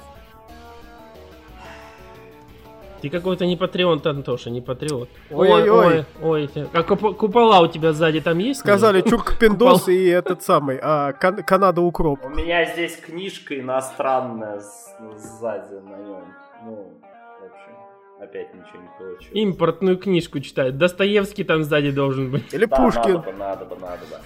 [SPEAKER 1] Ты какой-то не патриот, Антоша, не патриот.
[SPEAKER 3] Ой-ой-ой.
[SPEAKER 1] ой, А куп- купола у тебя сзади там есть?
[SPEAKER 3] Сказали Чурк Пиндос и этот самый, а, Кан- Канада Укроп.
[SPEAKER 2] У меня здесь книжка иностранная с- сзади на нем. Ну, в общем, опять ничего не получилось.
[SPEAKER 1] Импортную книжку читают. Достоевский там сзади должен быть.
[SPEAKER 3] Или
[SPEAKER 2] Да,
[SPEAKER 3] Пушкин.
[SPEAKER 2] надо бы, надо бы, надо бы.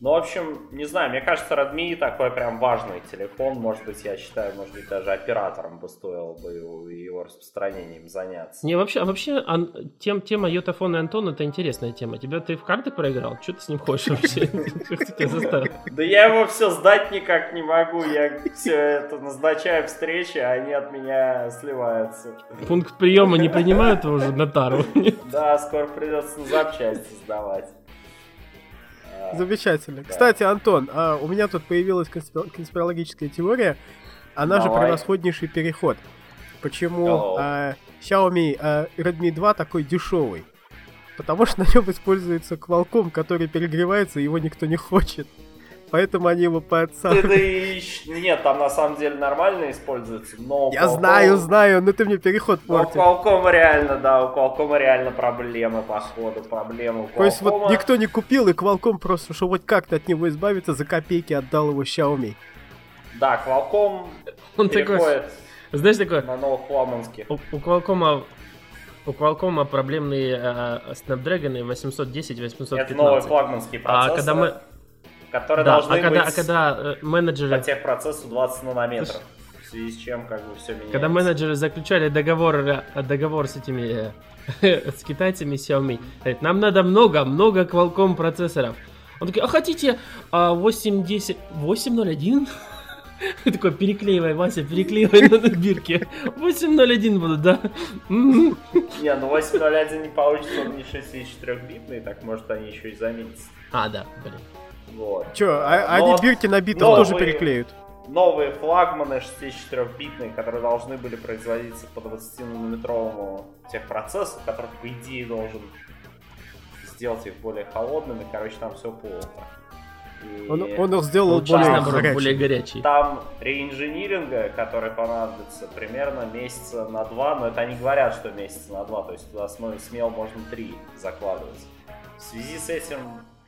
[SPEAKER 2] Ну, в общем, не знаю, мне кажется, Redmi такой прям важный телефон. Может быть, я считаю, может быть, даже оператором бы стоило бы его, его распространением заняться.
[SPEAKER 1] Не, вообще, а вообще ан, тем, тема Йотафона и Антон это интересная тема. Тебя ты в карты проиграл? Что ты с ним хочешь вообще?
[SPEAKER 2] Да я его все сдать никак не могу. Я все это назначаю встречи, а они от меня сливаются.
[SPEAKER 1] Пункт приема не принимают уже на тару?
[SPEAKER 2] Да, скоро придется запчасти сдавать.
[SPEAKER 3] Замечательно. Кстати, Антон, а у меня тут появилась конспирологическая теория. Она Давай. же превосходнейший переход. Почему а, Xiaomi а, Redmi 2 такой дешевый? Потому что на нем используется Qualcomm, который перегревается, и его никто не хочет. Поэтому они его подсаживают.
[SPEAKER 2] Нет, там на самом деле нормально используется, но...
[SPEAKER 3] Я Qualcomm... знаю, знаю, но ты мне переход портишь.
[SPEAKER 2] У Qualcomm реально, да, у Qualcomm реально проблемы, походу, проблемы.
[SPEAKER 3] Qualcomm... То есть вот никто не купил, и Qualcomm просто, чтобы хоть как-то от него избавиться, за копейки отдал его Xiaomi.
[SPEAKER 2] Да, Qualcomm Он переходит такой...
[SPEAKER 1] Знаешь, такое...
[SPEAKER 2] на новых флагманских.
[SPEAKER 1] У, у Qualcomm у Qualcomm проблемные э, Snapdragon 810 815. Это
[SPEAKER 2] новые флагманские процессоры. А когда мы которые да, должны
[SPEAKER 1] а когда,
[SPEAKER 2] быть
[SPEAKER 1] а когда э, менеджеры...
[SPEAKER 2] по техпроцессу 20 нанометров. В связи с чем как бы все меняется.
[SPEAKER 1] Когда менеджеры заключали договор, э, договор с этими э, с китайцами Xiaomi, говорит, нам надо много, много Qualcomm процессоров. Он такой, а хотите а, 810... 801? Такой, переклеивай, Вася, переклеивай на бирке. 801 будут, да?
[SPEAKER 2] Не, ну 801 не получится, он не 64-битный, так может они еще и заметят.
[SPEAKER 1] А, да, блин.
[SPEAKER 3] Вот. Че, а, они бирки на битах тоже переклеют?
[SPEAKER 2] Новые флагманы 64-битные, которые должны были производиться по 20-нанометровому техпроцессу, который, по идее, должен сделать их более холодными. Короче, там все плохо.
[SPEAKER 3] И он, он их сделал более, наоборот, горячий.
[SPEAKER 1] более горячий.
[SPEAKER 2] Там реинжиниринга, который понадобится примерно месяца на два, но это они говорят, что месяца на два, то есть туда смело можно три закладывать. В связи с этим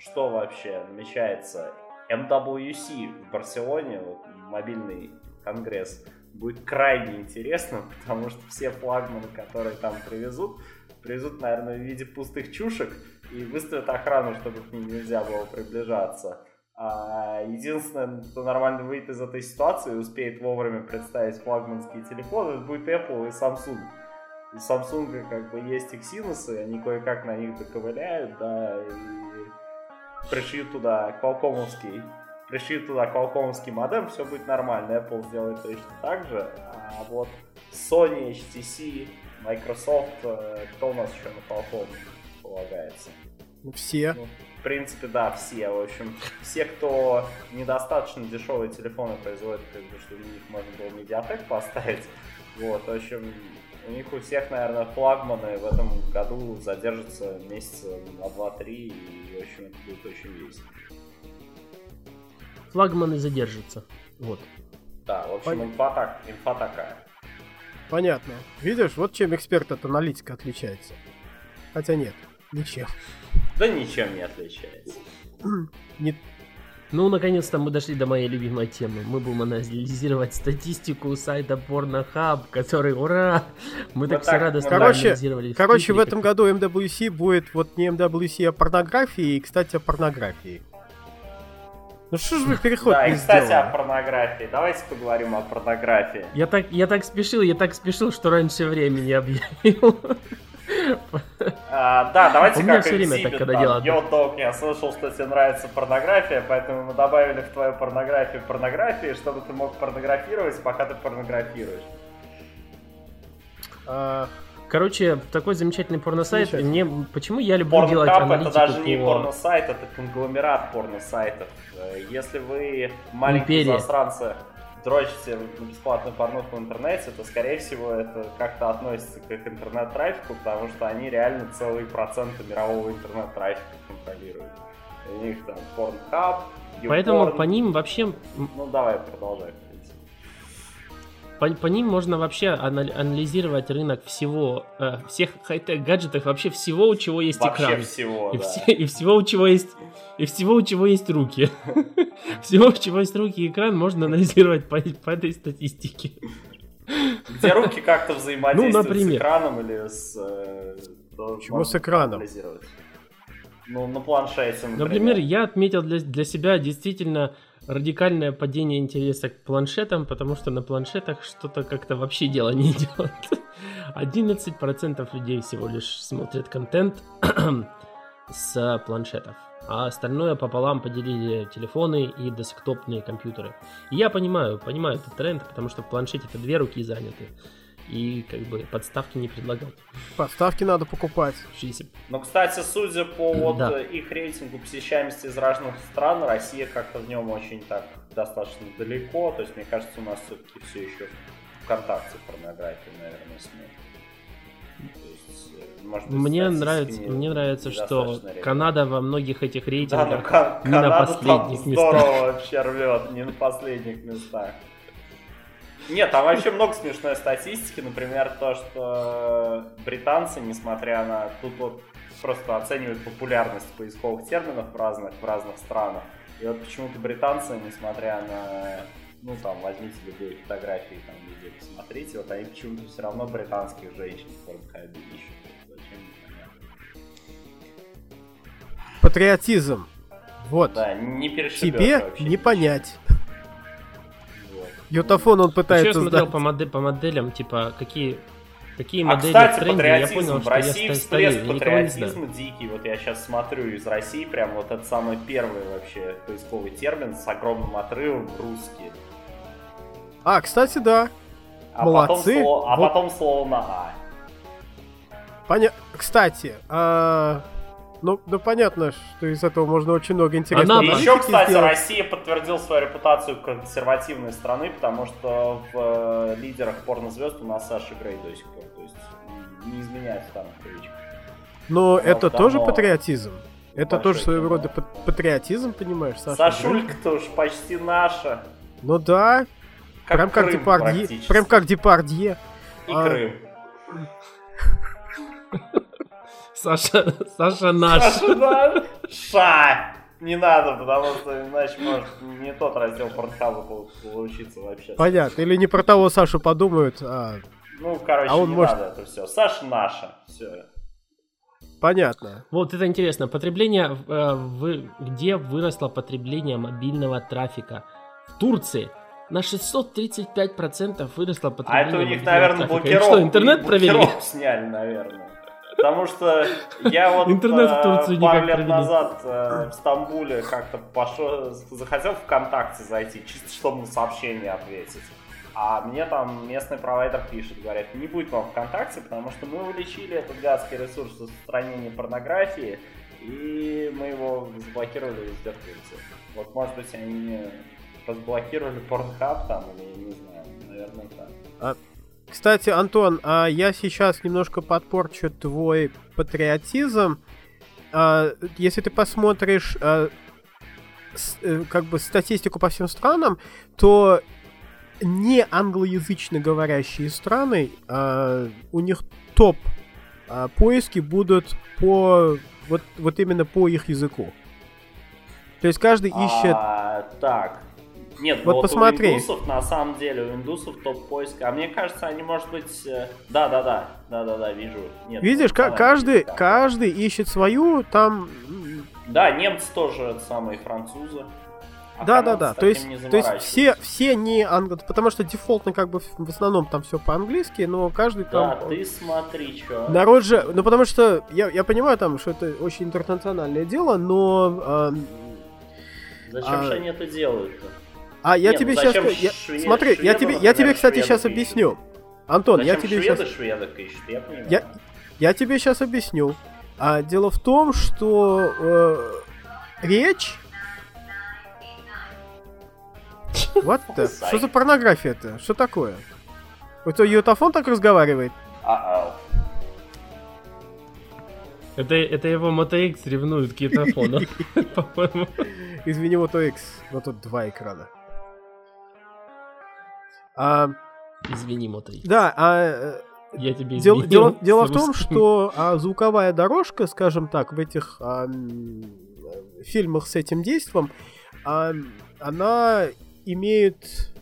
[SPEAKER 2] что вообще намечается. MWC в Барселоне, вот, мобильный конгресс, будет крайне интересно, потому что все флагманы, которые там привезут, привезут, наверное, в виде пустых чушек и выставят охрану, чтобы к ним нельзя было приближаться. А единственное, кто нормально выйдет из этой ситуации и успеет вовремя представить флагманские телефоны, это будет Apple и Samsung. У Samsung как бы есть Exynos, и они кое-как на них доковыляют, да, и пришьют туда квалкомовский пришьют туда квалкомовский модем, все будет нормально. Apple сделает точно так же. А вот Sony, HTC, Microsoft, э, кто у нас еще на Qualcomm полагается?
[SPEAKER 3] Ну, все. Ну,
[SPEAKER 2] в принципе, да, все. В общем, все, кто недостаточно дешевые телефоны производит, как бы, чтобы на них можно было медиатек поставить. Вот, в общем, у них у всех, наверное, флагманы в этом году задержатся месяца на 2-3, и, в общем, это будет очень весело.
[SPEAKER 1] Флагманы задержатся. Вот.
[SPEAKER 2] Да, в общем, Пон... инфа, так, инфа такая.
[SPEAKER 3] Понятно. Видишь, вот чем эксперт от аналитика отличается. Хотя нет, ничем.
[SPEAKER 2] Да ничем не отличается.
[SPEAKER 1] не, ну, наконец-то мы дошли до моей любимой темы. Мы будем анализировать статистику сайта Pornhub, который, ура! Мы так, все радостно
[SPEAKER 3] короче, анализировали. Короче, в этом году MWC будет вот не MWC, а порнографии, и, кстати, о порнографии. Ну что ж вы переход
[SPEAKER 2] Да, и, кстати, сделали? о порнографии. Давайте поговорим о порнографии.
[SPEAKER 1] Я так, я так спешил, я так спешил, что раньше времени объявил.
[SPEAKER 2] А, да, давайте У как все время так, когда делают. Йо, я слышал, что тебе нравится порнография, поэтому мы добавили в твою порнографию порнографии, чтобы ты мог порнографировать, пока ты порнографируешь.
[SPEAKER 1] А, короче, такой замечательный порносайт. Мне почему я люблю Pornhub делать аналитику
[SPEAKER 2] это даже по... не порносайт, это конгломерат порносайтов. Э, если вы маленькие Империя. засранцы дрочите на бесплатную порнуху в интернете, то, скорее всего, это как-то относится к их интернет-трафику, потому что они реально целые проценты мирового интернет-трафика контролируют. У них там Pornhub,
[SPEAKER 1] YouPorn. Поэтому по ним вообще...
[SPEAKER 2] Ну, давай, продолжай
[SPEAKER 1] по, по ним можно вообще анализировать рынок всего, э, всех хай-тек гаджетов, вообще всего, у чего есть
[SPEAKER 2] вообще
[SPEAKER 1] экран.
[SPEAKER 2] всего,
[SPEAKER 1] и,
[SPEAKER 2] да.
[SPEAKER 1] все, и всего, у чего есть и всего, у чего есть руки. Всего, чего есть руки и экран, можно анализировать по, по этой статистике.
[SPEAKER 2] Где руки как-то взаимодействуют ну, например. с экраном или с... Э,
[SPEAKER 3] Чего с экраном?
[SPEAKER 2] Ну, на планшете, например.
[SPEAKER 1] Например, я отметил для, для себя действительно радикальное падение интереса к планшетам, потому что на планшетах что-то как-то вообще дело не идет. 11% людей всего лишь смотрят контент с планшетов, а остальное пополам поделили телефоны и десктопные компьютеры. И я понимаю, понимаю этот тренд, потому что в планшете-то две руки заняты и как бы подставки не предлагать.
[SPEAKER 3] Подставки надо покупать.
[SPEAKER 1] 60.
[SPEAKER 2] Ну, кстати, судя по вот
[SPEAKER 1] Да.
[SPEAKER 2] э, их рейтингу посещаемости из разных стран, Россия как-то в нем очень так достаточно далеко. То есть, мне кажется, у нас все-таки все еще ВКонтакте порнографию, наверное, смотрят. Может быть,
[SPEAKER 1] Мне нравится,
[SPEAKER 2] не-
[SPEAKER 1] мне нравится, что
[SPEAKER 2] реальна.
[SPEAKER 1] Канада во многих этих
[SPEAKER 2] Да, ну
[SPEAKER 1] рейтингах
[SPEAKER 2] Ка-
[SPEAKER 1] не на
[SPEAKER 2] Канада
[SPEAKER 1] последних
[SPEAKER 2] там
[SPEAKER 1] местах.
[SPEAKER 2] здорово вообще рвет, не на последних местах. Нет, там вообще много смешной статистики. Например, то, что британцы, несмотря на... Тут вот просто оценивают популярность поисковых терминов в разных, в разных странах. И вот почему-то британцы, несмотря на... Ну, там, возьмите любые фотографии, там, везде посмотрите, вот они почему-то все равно британских женщин в порнхабе
[SPEAKER 3] Патриотизм. Вот.
[SPEAKER 2] Да, не
[SPEAKER 3] Тебе
[SPEAKER 2] вообще
[SPEAKER 3] не понять. Ютафон он
[SPEAKER 1] Еще я
[SPEAKER 3] пытается
[SPEAKER 1] смотрел
[SPEAKER 3] сдать.
[SPEAKER 1] по, моде- по моделям, типа, какие, какие
[SPEAKER 2] А,
[SPEAKER 1] модели
[SPEAKER 2] кстати,
[SPEAKER 1] в тренде, я
[SPEAKER 2] патриотизм.
[SPEAKER 1] понял,
[SPEAKER 2] в
[SPEAKER 1] что
[SPEAKER 2] России
[SPEAKER 1] я
[SPEAKER 2] всплеск
[SPEAKER 1] я не знаю.
[SPEAKER 2] патриотизма дикий. Вот я сейчас смотрю из России, прям вот это самый первый вообще поисковый термин с огромным отрывом русский.
[SPEAKER 3] А, кстати, да.
[SPEAKER 2] А
[SPEAKER 3] Молодцы.
[SPEAKER 2] Потом слово, а
[SPEAKER 3] Вот.
[SPEAKER 2] потом слово на А.
[SPEAKER 3] Поня... Кстати, а, ну, ну понятно, что из этого можно очень много интересного.
[SPEAKER 1] Она-
[SPEAKER 2] еще, кстати,
[SPEAKER 3] сделать.
[SPEAKER 2] Россия подтвердила свою репутацию консервативной страны, потому что в э, лидерах порнозвезд у нас Саша Грей до сих пор. То есть не изменяется там привычка.
[SPEAKER 3] Но это
[SPEAKER 2] давно.
[SPEAKER 3] тоже патриотизм. Это
[SPEAKER 2] Большой
[SPEAKER 3] тоже своего рода пат- патриотизм, понимаешь, Саша?
[SPEAKER 2] Сашулька-то уж почти наша.
[SPEAKER 3] Ну да,
[SPEAKER 2] Как
[SPEAKER 3] прям как
[SPEAKER 2] Крым
[SPEAKER 3] Депардье.
[SPEAKER 2] практически.
[SPEAKER 3] Прям как Депардье.
[SPEAKER 2] И
[SPEAKER 3] А.
[SPEAKER 2] Крым.
[SPEAKER 1] Саша, Саша наш.
[SPEAKER 2] Саша, да? Ша! Не надо, потому что иначе может не тот раздел портхаба пол- получиться вообще.
[SPEAKER 3] Понятно. Или не про того Сашу подумают, а
[SPEAKER 2] Ну, короче,
[SPEAKER 3] А он
[SPEAKER 2] не
[SPEAKER 3] может-
[SPEAKER 2] надо это все. Саша наша. Все.
[SPEAKER 3] понятно.
[SPEAKER 1] Вот это интересно. Потребление, э, вы- где выросло потребление мобильного трафика? В Турции. На 635% выросло
[SPEAKER 2] А
[SPEAKER 1] потребление
[SPEAKER 2] это у них, наверное, блокировку.
[SPEAKER 1] Что, интернет
[SPEAKER 2] блокировку
[SPEAKER 1] проверили?
[SPEAKER 2] сняли, наверное. Потому что я вот
[SPEAKER 1] Интернет в
[SPEAKER 2] э,
[SPEAKER 1] Турции
[SPEAKER 2] пару лет назад э, в Стамбуле как-то пошел, захотел ВКонтакте зайти, чисто чтобы на сообщение ответить. А мне там местный провайдер пишет, говорят, не будет вам ВКонтакте, потому что мы уличили этот гадский ресурс распространения порнографии, и мы его заблокировали везде в Турции. Вот, может быть, они разблокировали Порнхаб там, или не знаю, наверное, так.
[SPEAKER 3] Кстати, Антон, а я сейчас немножко подпорчу твой патриотизм. А, если ты посмотришь а, с- э, как бы статистику по всем странам, то не англоязычно говорящие страны, а, у них топ а, поиски будут по вот, вот именно по их языку. То есть каждый ищет.
[SPEAKER 2] А, так. Нет,
[SPEAKER 3] Вот
[SPEAKER 2] вот,
[SPEAKER 3] посмотри.
[SPEAKER 2] у индусов, на самом деле, у индусов топ поиска. А мне кажется, они, может быть... э, Да, да, да. Да, да, да, вижу. Нет,
[SPEAKER 3] Видишь,
[SPEAKER 2] ну,
[SPEAKER 3] ка-
[SPEAKER 2] да,
[SPEAKER 3] каждый,
[SPEAKER 2] да.
[SPEAKER 3] каждый ищет свою, там
[SPEAKER 2] Да, немцы тоже самые французы. А
[SPEAKER 3] Да, да, да. То есть, то есть все, все не англо, потому что дефолтно как бы в основном там все по-английски, но каждый
[SPEAKER 2] Да,
[SPEAKER 3] там.
[SPEAKER 2] ты смотри, что.
[SPEAKER 3] Народ же, ну потому что я, я понимаю там, что это очень интернациональное дело, но ам,
[SPEAKER 2] Зачем
[SPEAKER 3] а-
[SPEAKER 2] же они это делают-то?
[SPEAKER 3] А я
[SPEAKER 2] Не,
[SPEAKER 3] тебе
[SPEAKER 2] ну
[SPEAKER 3] сейчас, я-
[SPEAKER 2] шве-
[SPEAKER 3] смотри, я
[SPEAKER 2] шведы,
[SPEAKER 3] тебе, я тебе, кстати,
[SPEAKER 2] шведов
[SPEAKER 3] сейчас
[SPEAKER 2] ищут?
[SPEAKER 3] объясню, Антон, я
[SPEAKER 2] Зачем
[SPEAKER 3] тебе
[SPEAKER 2] шведы
[SPEAKER 3] сейчас,
[SPEAKER 2] шведок ищут, я понимаю.
[SPEAKER 3] Я- я тебе сейчас объясню. А, дело в том, что э, речь Вот это. Что за порнография это? Что такое? Это Ютафон так разговаривает?
[SPEAKER 1] Это, это его Moto X ревнует к гитофону, по-моему.
[SPEAKER 3] Извини, вот X. Но тут два экрана. А,
[SPEAKER 1] Извини, X.
[SPEAKER 3] да, а э,
[SPEAKER 1] Я тебе извинил.
[SPEAKER 3] дело, дело в
[SPEAKER 1] с
[SPEAKER 3] том, что а, звуковая дорожка, скажем так, в этих а, фильмах с этим действом, а, она имеет,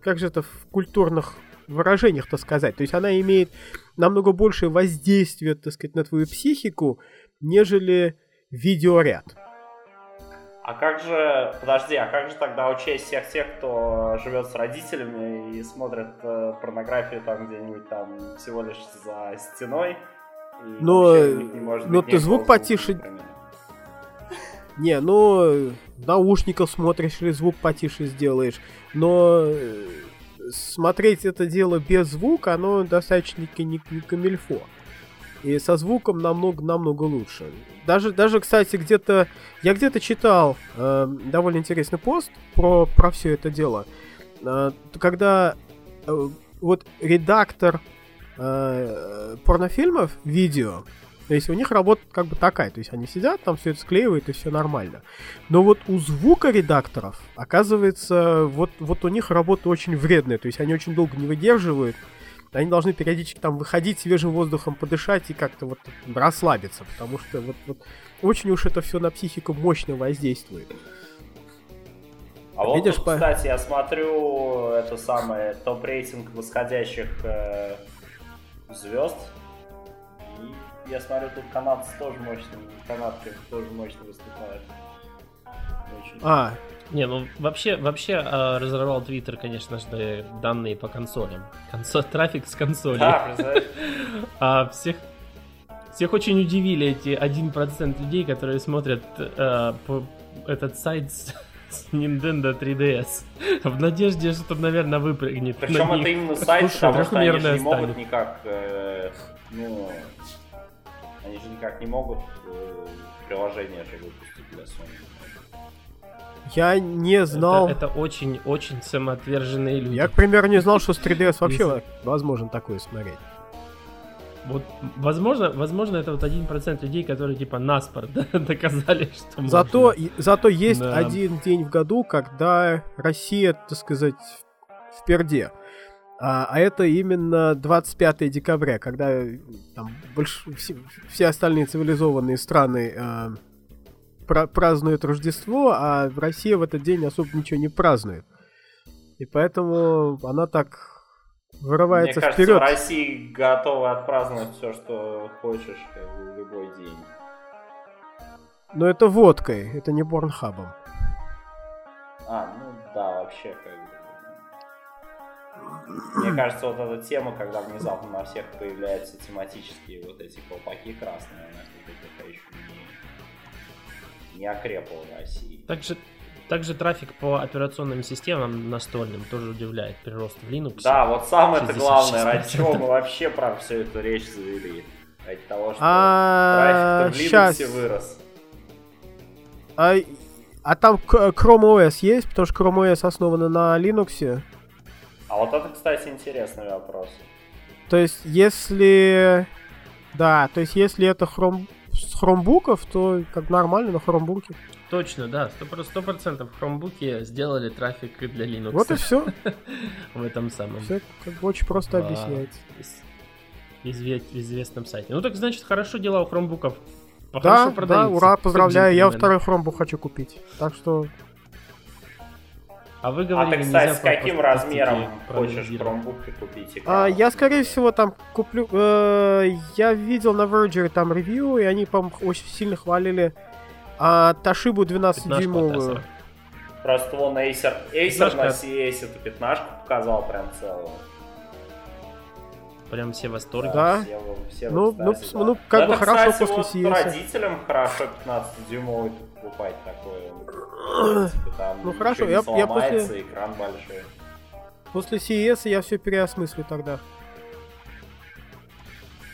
[SPEAKER 3] как же это в культурных выражениях-то сказать, то есть она имеет намного большее воздействие, так сказать, на твою психику, нежели видеоряд.
[SPEAKER 2] А как же, подожди, а как же тогда учесть всех тех, кто живет с родителями и смотрит э, порнографию там где-нибудь там всего лишь за стеной? И
[SPEAKER 3] Но-
[SPEAKER 2] вообще у них не может
[SPEAKER 3] но
[SPEAKER 2] быть
[SPEAKER 3] ты звук потише-
[SPEAKER 2] например.
[SPEAKER 3] Не, ну, наушников смотришь или звук потише сделаешь, но э, смотреть это дело без звука, оно достаточно не, не камильфо. И со звуком намного-намного лучше. Даже, даже, кстати, где-то... Я где-то читал э, довольно интересный пост про, про все это дело. Э, когда э, вот редактор э, порнофильмов, видео, то есть у них работа как бы такая, то есть они сидят, там все это склеивают и все нормально. Но вот у звукоредакторов, оказывается, вот, вот у них работа очень вредная, то есть они очень долго не выдерживают, они должны периодически там выходить свежим воздухом, подышать и как-то вот расслабиться, потому что вот, вот очень уж это все на психику мощно воздействует.
[SPEAKER 2] А вот
[SPEAKER 3] Видишь,
[SPEAKER 2] тут,
[SPEAKER 3] по-
[SPEAKER 2] кстати, я смотрю это самое топ-рейтинг восходящих э, звезд. И я смотрю, тут канадцы тоже мощно, канадки тоже мощно выступают. Очень.
[SPEAKER 3] А,
[SPEAKER 1] Не, ну вообще, вообще э, разорвал Твиттер, конечно же, данные по консолям. Консо- трафик с консолей.
[SPEAKER 2] Да?
[SPEAKER 1] А всех, всех очень удивили эти 1% людей, которые смотрят э, по- этот сайт с, с Nintendo 3DS. В надежде, что, наверное, выпрыгнет. на
[SPEAKER 2] Причем
[SPEAKER 1] них.
[SPEAKER 2] это именно сайт,
[SPEAKER 1] Слушай,
[SPEAKER 2] потому что они же не могут
[SPEAKER 1] станет.
[SPEAKER 2] никак, э, ну, они же никак не могут э, приложение же выпустить для Sony.
[SPEAKER 3] Я не знал...
[SPEAKER 1] Это, это очень-очень самоотверженные люди.
[SPEAKER 3] Я, к примеру, не знал, что с 3DS вообще возможно такое смотреть.
[SPEAKER 1] Вот, возможно, возможно, это вот 1% людей, которые типа наспор да, доказали, что можно.
[SPEAKER 3] Зато, и- зато есть
[SPEAKER 1] Да.
[SPEAKER 3] один день в году, когда Россия, так сказать, в перде. А, а это именно 25 декабря, когда э, там больш- все, все остальные цивилизованные страны э, пра- празднуют Рождество, а в России в этот день особо ничего не празднует. И поэтому она так вырывается
[SPEAKER 2] Мне кажется,
[SPEAKER 3] вперед.
[SPEAKER 2] в России готовы отпраздновать все, что хочешь, как бы, в любой день.
[SPEAKER 3] Но это водкой, это не Борнхабом.
[SPEAKER 2] А, ну да, вообще как бы. Мне кажется, вот эта тема, когда внезапно на всех появляются тематические вот эти колпаки красные, она пока еще не, окрепла в России.
[SPEAKER 1] Также, также трафик по операционным системам настольным тоже удивляет. Прирост в Linux.
[SPEAKER 2] Да, вот самое это
[SPEAKER 1] 66%.
[SPEAKER 2] главное, ради чего мы вообще про всю эту речь завели. Ради того, что
[SPEAKER 3] А,
[SPEAKER 2] трафик в. Linux вырос.
[SPEAKER 3] А, а там Chrome OS есть? Потому что Chrome OS основана на Linux.
[SPEAKER 2] А вот это, кстати, интересный вопрос.
[SPEAKER 3] То есть, если... Да, то есть, если это хром... с хромбуков, то как нормально на хромбуке.
[SPEAKER 1] Точно, да. Сто процентов хромбуки сделали трафик для Linux.
[SPEAKER 3] Вот и все.
[SPEAKER 1] в этом самом.
[SPEAKER 3] Все как бы очень просто объясняется.
[SPEAKER 1] из- изве- известном сайте. Ну так значит, хорошо дела у хромбуков.
[SPEAKER 3] Да, да, ура, поздравляю, я второй хромбук хочу купить. Так что,
[SPEAKER 1] А вы
[SPEAKER 2] А
[SPEAKER 1] говорили,
[SPEAKER 2] ты, кстати, с каким размером хочешь. Chromebook купить?
[SPEAKER 3] а,
[SPEAKER 2] экраном?
[SPEAKER 3] я, скорее всего, там куплю... э, я видел на Verge там ревью, и они, по-моему, очень сильно хвалили а,
[SPEAKER 1] 15
[SPEAKER 3] 12-дюймовую.
[SPEAKER 1] процессоров.
[SPEAKER 2] Просто вон Acer, Acer на CES эту пятнашку показал прям целую.
[SPEAKER 1] Прям все в восторге.
[SPEAKER 3] Да.
[SPEAKER 2] Все, все
[SPEAKER 3] Ну,
[SPEAKER 2] экстазе,
[SPEAKER 3] ну,
[SPEAKER 2] да.
[SPEAKER 3] ну, как
[SPEAKER 2] Это,
[SPEAKER 3] бы хорошо
[SPEAKER 2] кстати,
[SPEAKER 3] после
[SPEAKER 2] вот
[SPEAKER 3] CES.
[SPEAKER 2] родителям хорошо 15-дюймовый покупать такое. Типа там
[SPEAKER 3] Ну, хорошо, я- я после-
[SPEAKER 2] экран большой.
[SPEAKER 3] После CES я все переосмыслю тогда.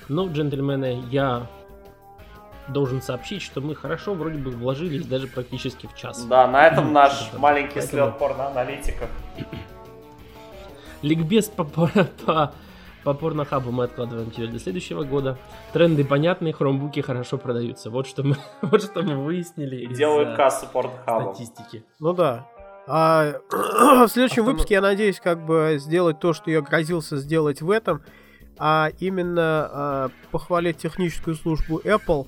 [SPEAKER 1] Ну, джентльмены, я должен сообщить, что мы хорошо вроде бы вложились даже практически в час.
[SPEAKER 2] Да, на этом наш маленький
[SPEAKER 1] поэтому-
[SPEAKER 2] слет порноаналитиков.
[SPEAKER 1] Ликбез по, по, по, по порнохабу мы откладываем теперь до следующего года. Тренды понятны, хромбуки хорошо продаются. Вот что мы, вот что мы выяснили
[SPEAKER 2] делают
[SPEAKER 1] э,
[SPEAKER 2] кассу порнхабом.
[SPEAKER 1] статистики.
[SPEAKER 3] Ну да. А в следующем
[SPEAKER 1] Автома-
[SPEAKER 3] выпуске я надеюсь как бы сделать то, что я грозился сделать в этом, а именно а, похвалить техническую службу Apple.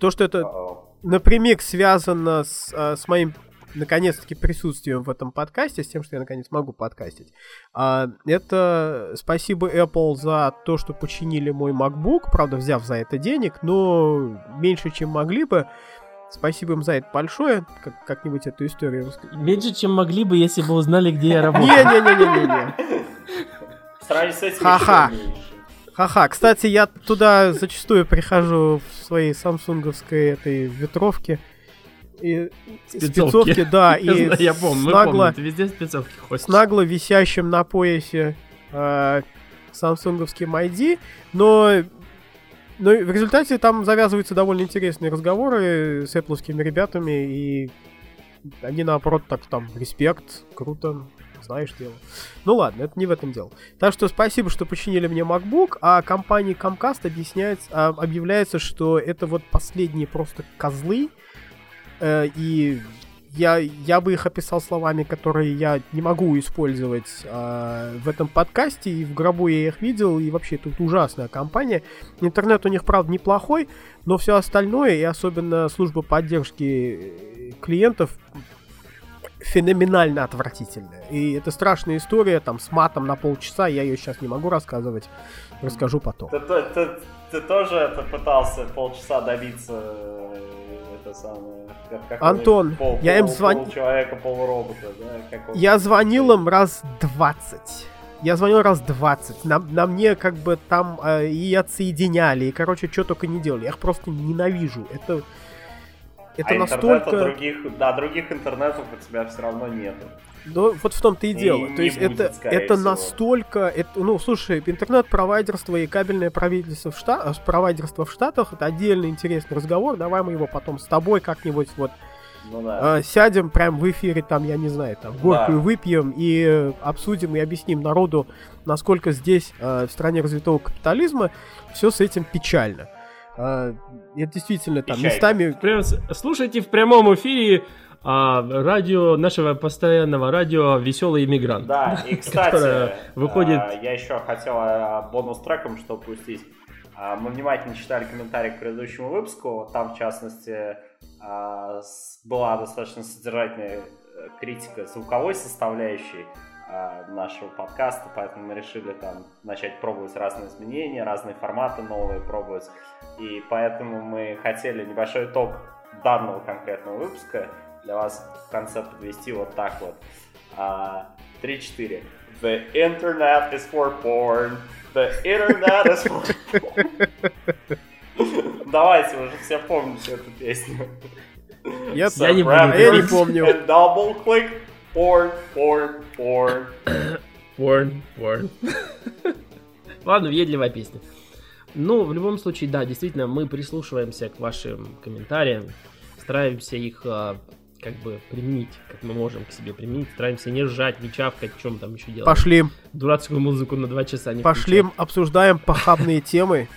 [SPEAKER 3] То, что это
[SPEAKER 2] О,
[SPEAKER 3] напрямик связано с, а, с моим наконец-таки присутствием в этом подкасте, с тем, что я наконец могу подкастить. А, это спасибо Apple за то, что починили мой MacBook, правда, взяв за это денег, но меньше, чем могли бы. Спасибо им за это большое. Как- как-нибудь эту историю
[SPEAKER 1] Меньше, чем могли бы, если бы узнали, где я работаю.
[SPEAKER 3] Не-не-не-не-не.
[SPEAKER 2] Сравнить с этим
[SPEAKER 3] Ха-ха. Ха-ха. Кстати, я туда зачастую прихожу в своей самсунговской этой ветровке. И
[SPEAKER 1] Спецовки.
[SPEAKER 3] спецовки, да, и
[SPEAKER 1] я помню,
[SPEAKER 3] с нагло,
[SPEAKER 1] помним, везде спецовки
[SPEAKER 3] с
[SPEAKER 1] ходишь.
[SPEAKER 3] нагло висящим на поясе э, самсунговским ID, но, но в результате там завязываются довольно интересные разговоры с apple ребятами, и они наоборот так там, респект, круто, знаешь дело. Ну ладно, это не в этом дело. Так что спасибо, что починили мне MacBook, а компании Comcast объясняется, а, объявляется, что это вот последние просто козлы, э, и я, я бы их описал словами, которые я не могу использовать э, в этом подкасте, и в гробу я их видел, и вообще тут ужасная компания. Интернет у них, правда, неплохой, но все остальное, и особенно служба поддержки э, клиентов, феноменально отвратительная. И это страшная история, там, с матом на полчаса, я ее сейчас не могу рассказывать, расскажу потом.
[SPEAKER 2] Ты, ты- ты- ты тоже это пытался полчаса добиться э, это самое, как, как
[SPEAKER 3] Антон,
[SPEAKER 2] он, пол,
[SPEAKER 3] я им
[SPEAKER 2] пол-
[SPEAKER 3] звон-
[SPEAKER 2] Полчеловека, полуробота, да? Он-
[SPEAKER 3] Я звонил им раз 20. Я звонил раз 20. На, на мне как бы там э, и отсоединяли, и, короче, что только не делали. Я их просто ненавижу. Это, это
[SPEAKER 2] а
[SPEAKER 3] настолько...
[SPEAKER 2] других, да, других интернетов у тебя все равно нету.
[SPEAKER 3] Ну, вот в том-то и
[SPEAKER 2] И
[SPEAKER 3] дело.
[SPEAKER 2] не
[SPEAKER 3] То есть
[SPEAKER 2] будет,
[SPEAKER 3] это, это
[SPEAKER 2] всего.
[SPEAKER 3] настолько... Это, ну, слушай, интернет-провайдерство и кабельное правительство в Штатах, провайдерство в Штатах, это отдельный интересный разговор. Давай мы его потом с тобой как-нибудь вот
[SPEAKER 2] Ну да.
[SPEAKER 3] э, сядем прям в эфире, там, я не знаю, там, горькую
[SPEAKER 2] Да.
[SPEAKER 3] выпьем и э, обсудим и объясним народу, насколько здесь, э, в стране развитого капитализма, все с этим печально. Э, это действительно там
[SPEAKER 2] Печально.
[SPEAKER 3] местами...
[SPEAKER 1] Прям слушайте в прямом эфире а, радио нашего постоянного радио «Веселый иммигрант».
[SPEAKER 2] Да, и кстати,
[SPEAKER 1] выходит-
[SPEAKER 2] а, я еще хотел а, бонус-треком что пустить. А, Мы внимательно читали комментарии к предыдущему выпуску. Там, в частности, была достаточно содержательная э, критика звуковой составляющей нашего подкаста, поэтому мы решили там начать пробовать разные изменения, разные форматы новые пробовать. И поэтому мы хотели небольшой итог данного конкретного выпуска для вас в конце подвести вот так вот. А, 3-4. The internet is for porn. The internet is for porn. Давайте, вы же все помните эту песню.
[SPEAKER 3] Я,
[SPEAKER 1] Я не буду
[SPEAKER 3] а я не помню.
[SPEAKER 2] And double click. Porn, porn, porn.
[SPEAKER 1] Порн, порн. Ладно, въедливая песня. Ну, в любом случае, да, действительно, мы прислушиваемся к вашим комментариям, стараемся их а, как бы применить, как мы можем к себе применить, стараемся не ржать, не чавкать, чем там еще делать.
[SPEAKER 3] Пошли,
[SPEAKER 1] Дурацкую музыку на два часа не
[SPEAKER 3] пошли,
[SPEAKER 1] включать.
[SPEAKER 3] обсуждаем похабные темы.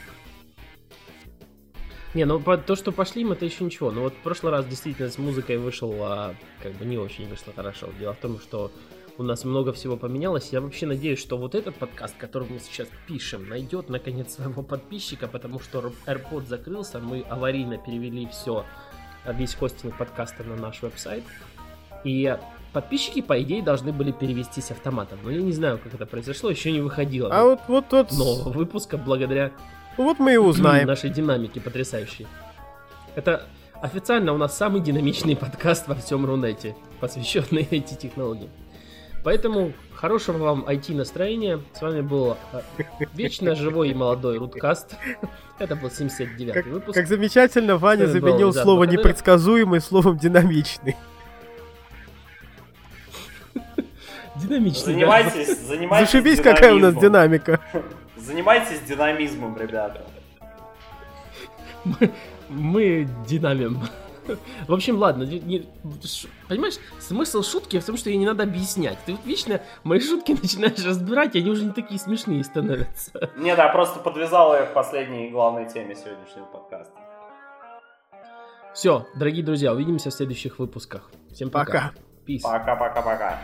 [SPEAKER 1] Не, ну то, что пошли, мы, это еще ничего. Но вот в прошлый раз действительно с музыкой вышел, а, как бы не очень вышло хорошо. Дело в том, что у нас много всего поменялось. Я вообще надеюсь, что вот этот подкаст, который мы сейчас пишем, найдет наконец своего подписчика, потому что AirPod закрылся, мы аварийно перевели все, весь хостинг подкаста на наш веб-сайт. И подписчики, по идее, должны были перевестись автоматом. Но я не знаю, как это произошло, еще не выходило
[SPEAKER 3] А вот, вот, вот,
[SPEAKER 1] нового выпуска благодаря
[SPEAKER 3] вот мы и узнаем.
[SPEAKER 1] нашей динамики потрясающей. Это официально у нас самый динамичный подкаст во всем Рунете, посвященный IT-технологиям. Поэтому хорошего вам IT-настроения. С вами был э, вечно живой и молодой Руткаст. Это был 79-й
[SPEAKER 3] Как,
[SPEAKER 1] выпуск.
[SPEAKER 3] как замечательно Ваня
[SPEAKER 1] был
[SPEAKER 3] заменил
[SPEAKER 1] Ильдар
[SPEAKER 3] слово непредсказуемый словом динамичный.
[SPEAKER 1] Динамичный. да.
[SPEAKER 2] Занимайтесь, занимайтесь
[SPEAKER 3] Зашибись, какая у нас динамика.
[SPEAKER 2] Занимайтесь динамизмом, ребята.
[SPEAKER 1] Мы, мы динамим. В общем, ладно, не- понимаешь, смысл шутки в том, что ее не надо объяснять. Ты вот вечно мои шутки начинаешь разбирать, и они уже не такие смешные становятся.
[SPEAKER 2] Не, да, просто подвязал я к последней главной теме сегодняшнего подкаста.
[SPEAKER 1] Все, дорогие друзья, увидимся в следующих выпусках. Всем пока.
[SPEAKER 3] Пока.
[SPEAKER 2] Пока-пока-пока.